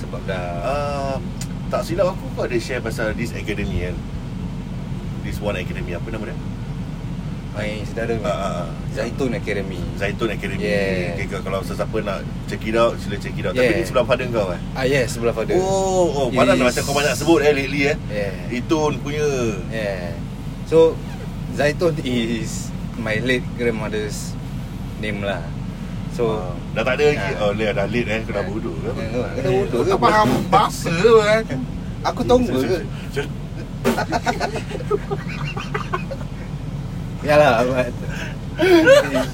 Sebab dah uh, Tak silap aku Kau ada share pasal This academy kan. This one academy Apa nama dia? My saudara ah, ah. Zaitun Academy Zaitun Academy Yeah. okay, Kalau sesiapa nak Check it out Sila check it out Tapi Yeah. ni sebelah pada kau eh Ah yes sebelah father Oh, oh Mana is- macam kau banyak sebut eh lately eh Yeah Itun punya Yeah. So Zaitun is my late grandmother's name lah. So Ah, Dah tak ada lagi Ah. Oh dah dah late eh Kau dah Ah. bodoh ke apa? Kau- dah bodoh ke? tak faham bahasa kan aku tonggo ke? Yalah but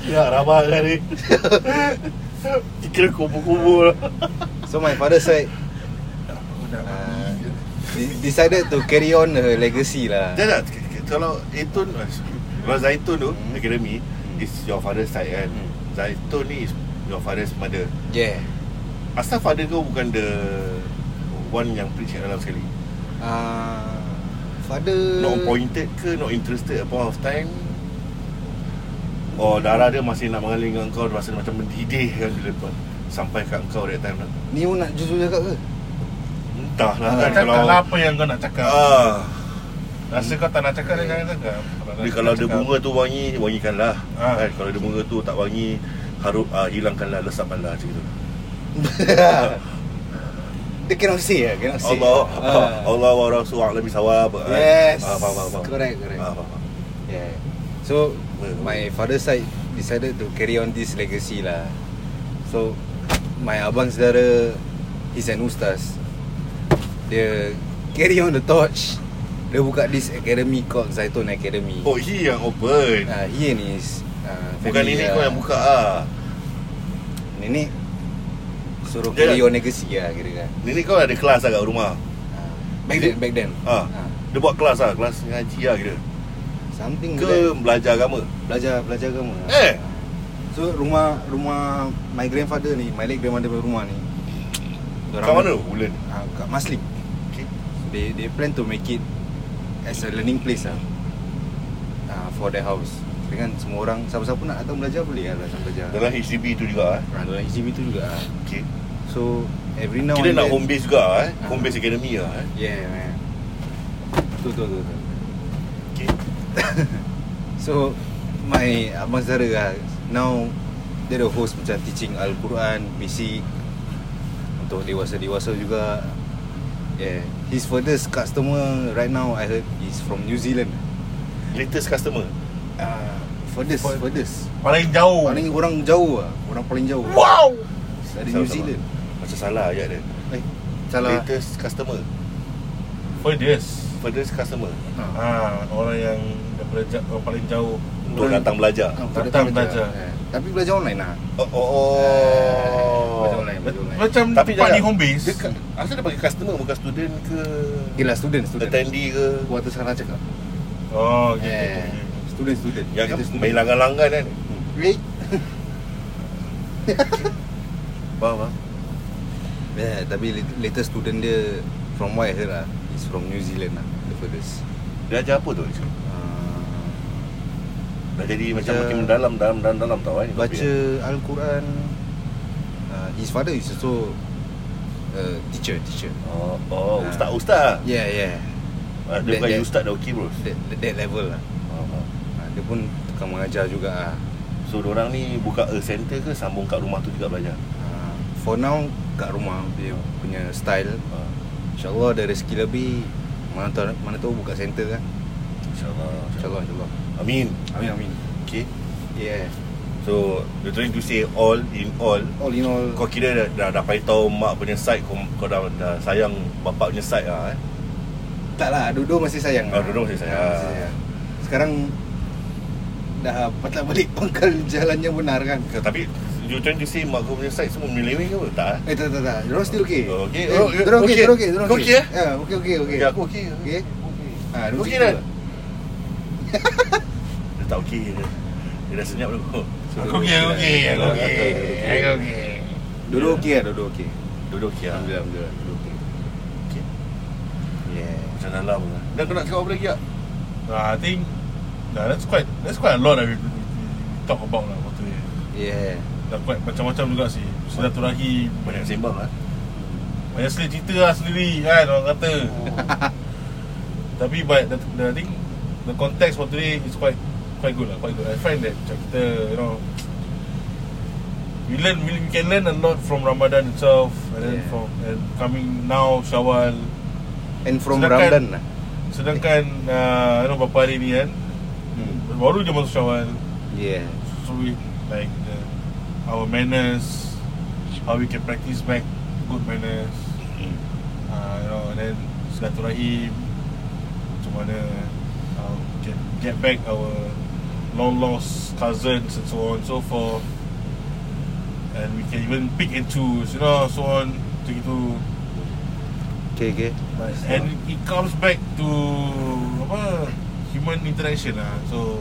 Ya ramah kan ni Kira kubur-kubur lah So my father side uh, de- decided to carry on her legacy lah. Jangan tak Kalau Itun Kalau Zaitun tu Hmm. Academy Is your father's side kan Hmm. Zaitun ni is Your father's mother Yeah. Asal father kau bukan the One yang preach dalam sekali Uh, father Not pointed ke Not interested at point of time Oh darah dia masih nak mengalir dengan kau Rasa macam mendidih kan Bila pa- sampai kat kau that time lah Ni pun nak jujur cakap ke? Entahlah Ah, kan Cakap Kalau lah apa yang kau nak cakap ah, Rasa kau tak nak cakap Dia jangan cakap kalau ada bunga tu wangi Wangikanlah Ah. kan? Kalau ada bunga tu tak wangi Harum, ah, Hilangkanlah Lesapkanlah macam tu Dia cannot say lah, cannot say. Allah Ah. Allah wa rasul bisawab kan? Yes. ah, faham, faham, faham. Correct, correct. ah, faham, faham. Yeah. So my father side decided to carry on this legacy lah. So my abang saudara he's an ustaz. Dia carry on the torch. Dia buka this academy called Zaitun Academy. Oh he yang open Uh, he and his uh, Bukan nenek lah. kau yang buka ah. Nenek suruh Dia- carry on legacy lah kira kan. Nenek kau ada kelas lah kat rumah Uh, back then, back then. ah. Uh, Dia buat kelas lah Kelas ngaji lah kira something Ke like belajar agama belajar belajar agama. Eh. So rumah rumah my grandfather ni, my late grandmother punya rumah ni. Kat mana Bulan Uh, kat Maslik. okay. They they plan to make it as a learning place lah. Uh, for their house. Dengan semua orang siapa-siapa nak datang belajar boleh lah datang belajar. Dalam HDB tu juga ah. Ah, dalam HDB tu juga. ah. Okay So Every now Kira and nak then. home base juga eh. Ah. Home base academy lah eh. Yeah man betul betul, betul. Okay. So My abang saudara lah Now Dia ada host macam Teaching Al-Quran Basic Untuk dewasa-dewasa juga Yeah His furthest customer Right now I heard Is from New Zealand Latest customer. uh, Furthest Fur- Furthest Paling jauh Paling orang jauh lah Orang paling jauh Wow Dari Sama-sama. New Zealand Macam salah ayat dia. Eh Salah Latest customer. Furthest Furthest customer. ha, Orang yang Ja- orang paling jauh Untuk datang belajar. Untuk Datang belajar. Eh, Tapi belajar online lah Oh. oh, Eh, Belajar oh. online Belajar online Macam Tapi tempat di home base Dia asal dia bagi customer bukan student ke? Gila student Student Attendee ke? Buat salah cakap Oh gitu Eh, Student student Yang kan main langgan-langgan kan? Wait Faham faham? Yeah, tapi lat- latest student dia From heard lah Is from New Zealand lah The furthest Dia ajar apa tu? Uh, Dah jadi macam makin mendalam dalam dalam dalam tau kan? Baca Al-Quran uh, His father is also uh, Teacher Teacher Oh, oh Ah. ustaz ustaz. Yeah yeah Ah, Dia That- bukan that- ustaz dah okey bro. that, that, that level lah oh. uh, Dia pun tukang mengajar juga lah So orang ni buka a center ke sambung kat rumah tu juga belajar? uh, For now Kat rumah Dia punya style Ah, InsyaAllah ada rezeki lebih Mana tahu, mana tahu buka center kan InsyaAllah. InsyaAllah InsyaAllah Amin. Amin amin Okay. Yeah So, you're trying to say all in all All in all Kau kira dah, dah, dah tahu mak punya side Kau, kau dah, dah sayang bapak punya side lah eh? Tak lah, dua-dua masih sayang Oh, dua-dua masih sayang. Ah, masih sayang. Sekarang Dah patah balik pangkal jalan yang benar kan Tapi You trying to say mak kau punya side semua menyeleweng ke apa? Tak eh? Eh tak tak tak, diorang still okay Oh, okay. eh, Oh, Diorang okay, okay. diorang okay, diorang Kau okay, eh? Ya, okay, okay, okay Okay, aku okay Okay Ha, Okey okay dah. Dia tak okay dia. Dia dah senyap dulu Aku okey, aku okey, aku okey. Aku okey. Dua-dua okay lah, dua-dua okay Duduk okay lah Alhamdulillah, Alhamdulillah, dua-dua okay Okay. Yeah Macam dalam lah Dan kau nak cakap apa lagi tak? Nah, I think nah, that's quite that's quite a lot that we, we, we talk about lah waktu ni. Yeah Dah quite macam-macam juga sih. Silaturahim Banyak sembang lah Banyak sekali cerita lah sendiri kan orang kata. Tapi but the, the thing the context for today is quite quite good lah, quite good. I find that macam kita you know we learn we, we can learn a lot from Ramadan itself and then Yeah. from and coming now Syawal And from Sedangkan- Ramadan lah sedangkan uh, you know beberapa hari ni kan hmm. baru je masuk Syawal Yeah so we like the, our manners how we can practice back good manners uh, you know and then silaturahim macam mana uh, we can get back our long lost cousins and so on and so forth. And we can even pick and choose you know so on macam gitu Okay, okay and it comes back to apa human interaction lah. So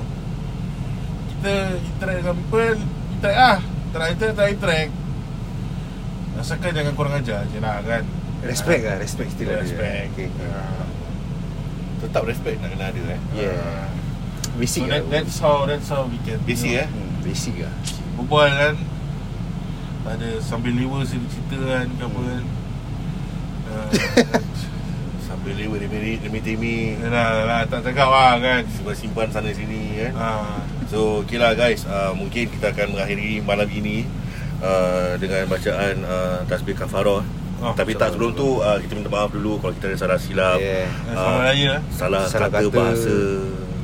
kita interact dengan people interact ah interact interact interact, interact. rasakan jangan kurang ajar je lah kan? Respect lah, respect still ada. Respect. Okay, okay. Ah. Tetap respect nak kena ada eh. Yeah. Ah. Basic so lah. that, that's how that's how we can Basic you know, eh? Hmm, Basic lah. Berbual kan tak ada sambil lewa cerita kan ke apa kan. Ah, Sambil lewa demi demi temi Yalah, yalah, tak cakap lah kan. Simpan-simpan sana sini kan. Ah. So okay lah guys. Uh, Mungkin kita akan mengakhiri malam ini uh, Dengan bacaan uh, Tasbih Kafarah Oh, Tapi tak sebelum tu uh, Kita minta maaf dulu Kalau kita ada salah silap. Yeah. Eh, Selamat Raya eh. Salah, Salah kata, kata. bahasa.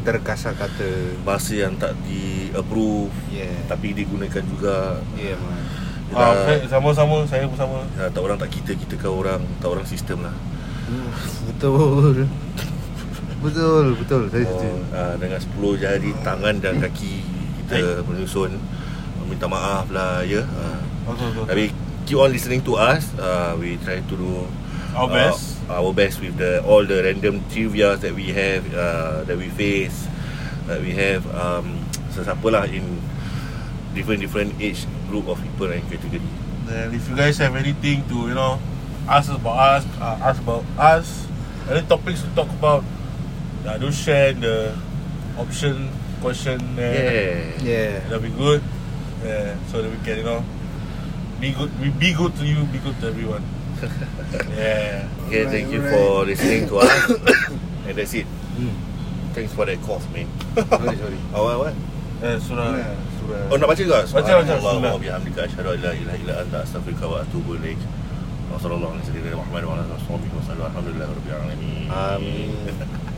Terkasar kata. Bahasa yang tak di approve. Yeah. Tapi digunakan juga. Yeah man. Kita, Ah, saya- sama-sama saya pun sama ya, Tak orang tak kita Kita ke orang Tak orang sistem lah. Betul. Betul Betul Saya setuju. oh, uh, Dengan 10 jari Tangan dan kaki Kita menyusun Minta maaf lah Ya. Uh, Betul betul. Tapi keep on listening to us. Uh, we try to do Our best. Uh, our best with the all the random trivia that we have, uh, that we face, that we have. Um, sesiapa lah in different different age group of people and category. And if you guys have anything to you know ask about us, uh, ask about us, any topics to talk about, uh, do share the option question. there. Yeah that'll be good. Yeah, so that we can you know be good, we be good to you, be good to everyone. Yeah Okay, thank you Alright, for listening to us. And that's it. Hmm. Thanks for that cough, man. Sorry, sorry. Oh, what? what? Eh surah. Oh, nak baca ke? Baca, baca. Allah wa bihamdika asyhadu an la ilaha illa anta astaghfiruka wa atubu ilaik. Wa sallallahu alaihi wa sallam Muhammad wa ala alihi wa sahbihi wa sallam. Alhamdulillah rabbil alamin. Amin.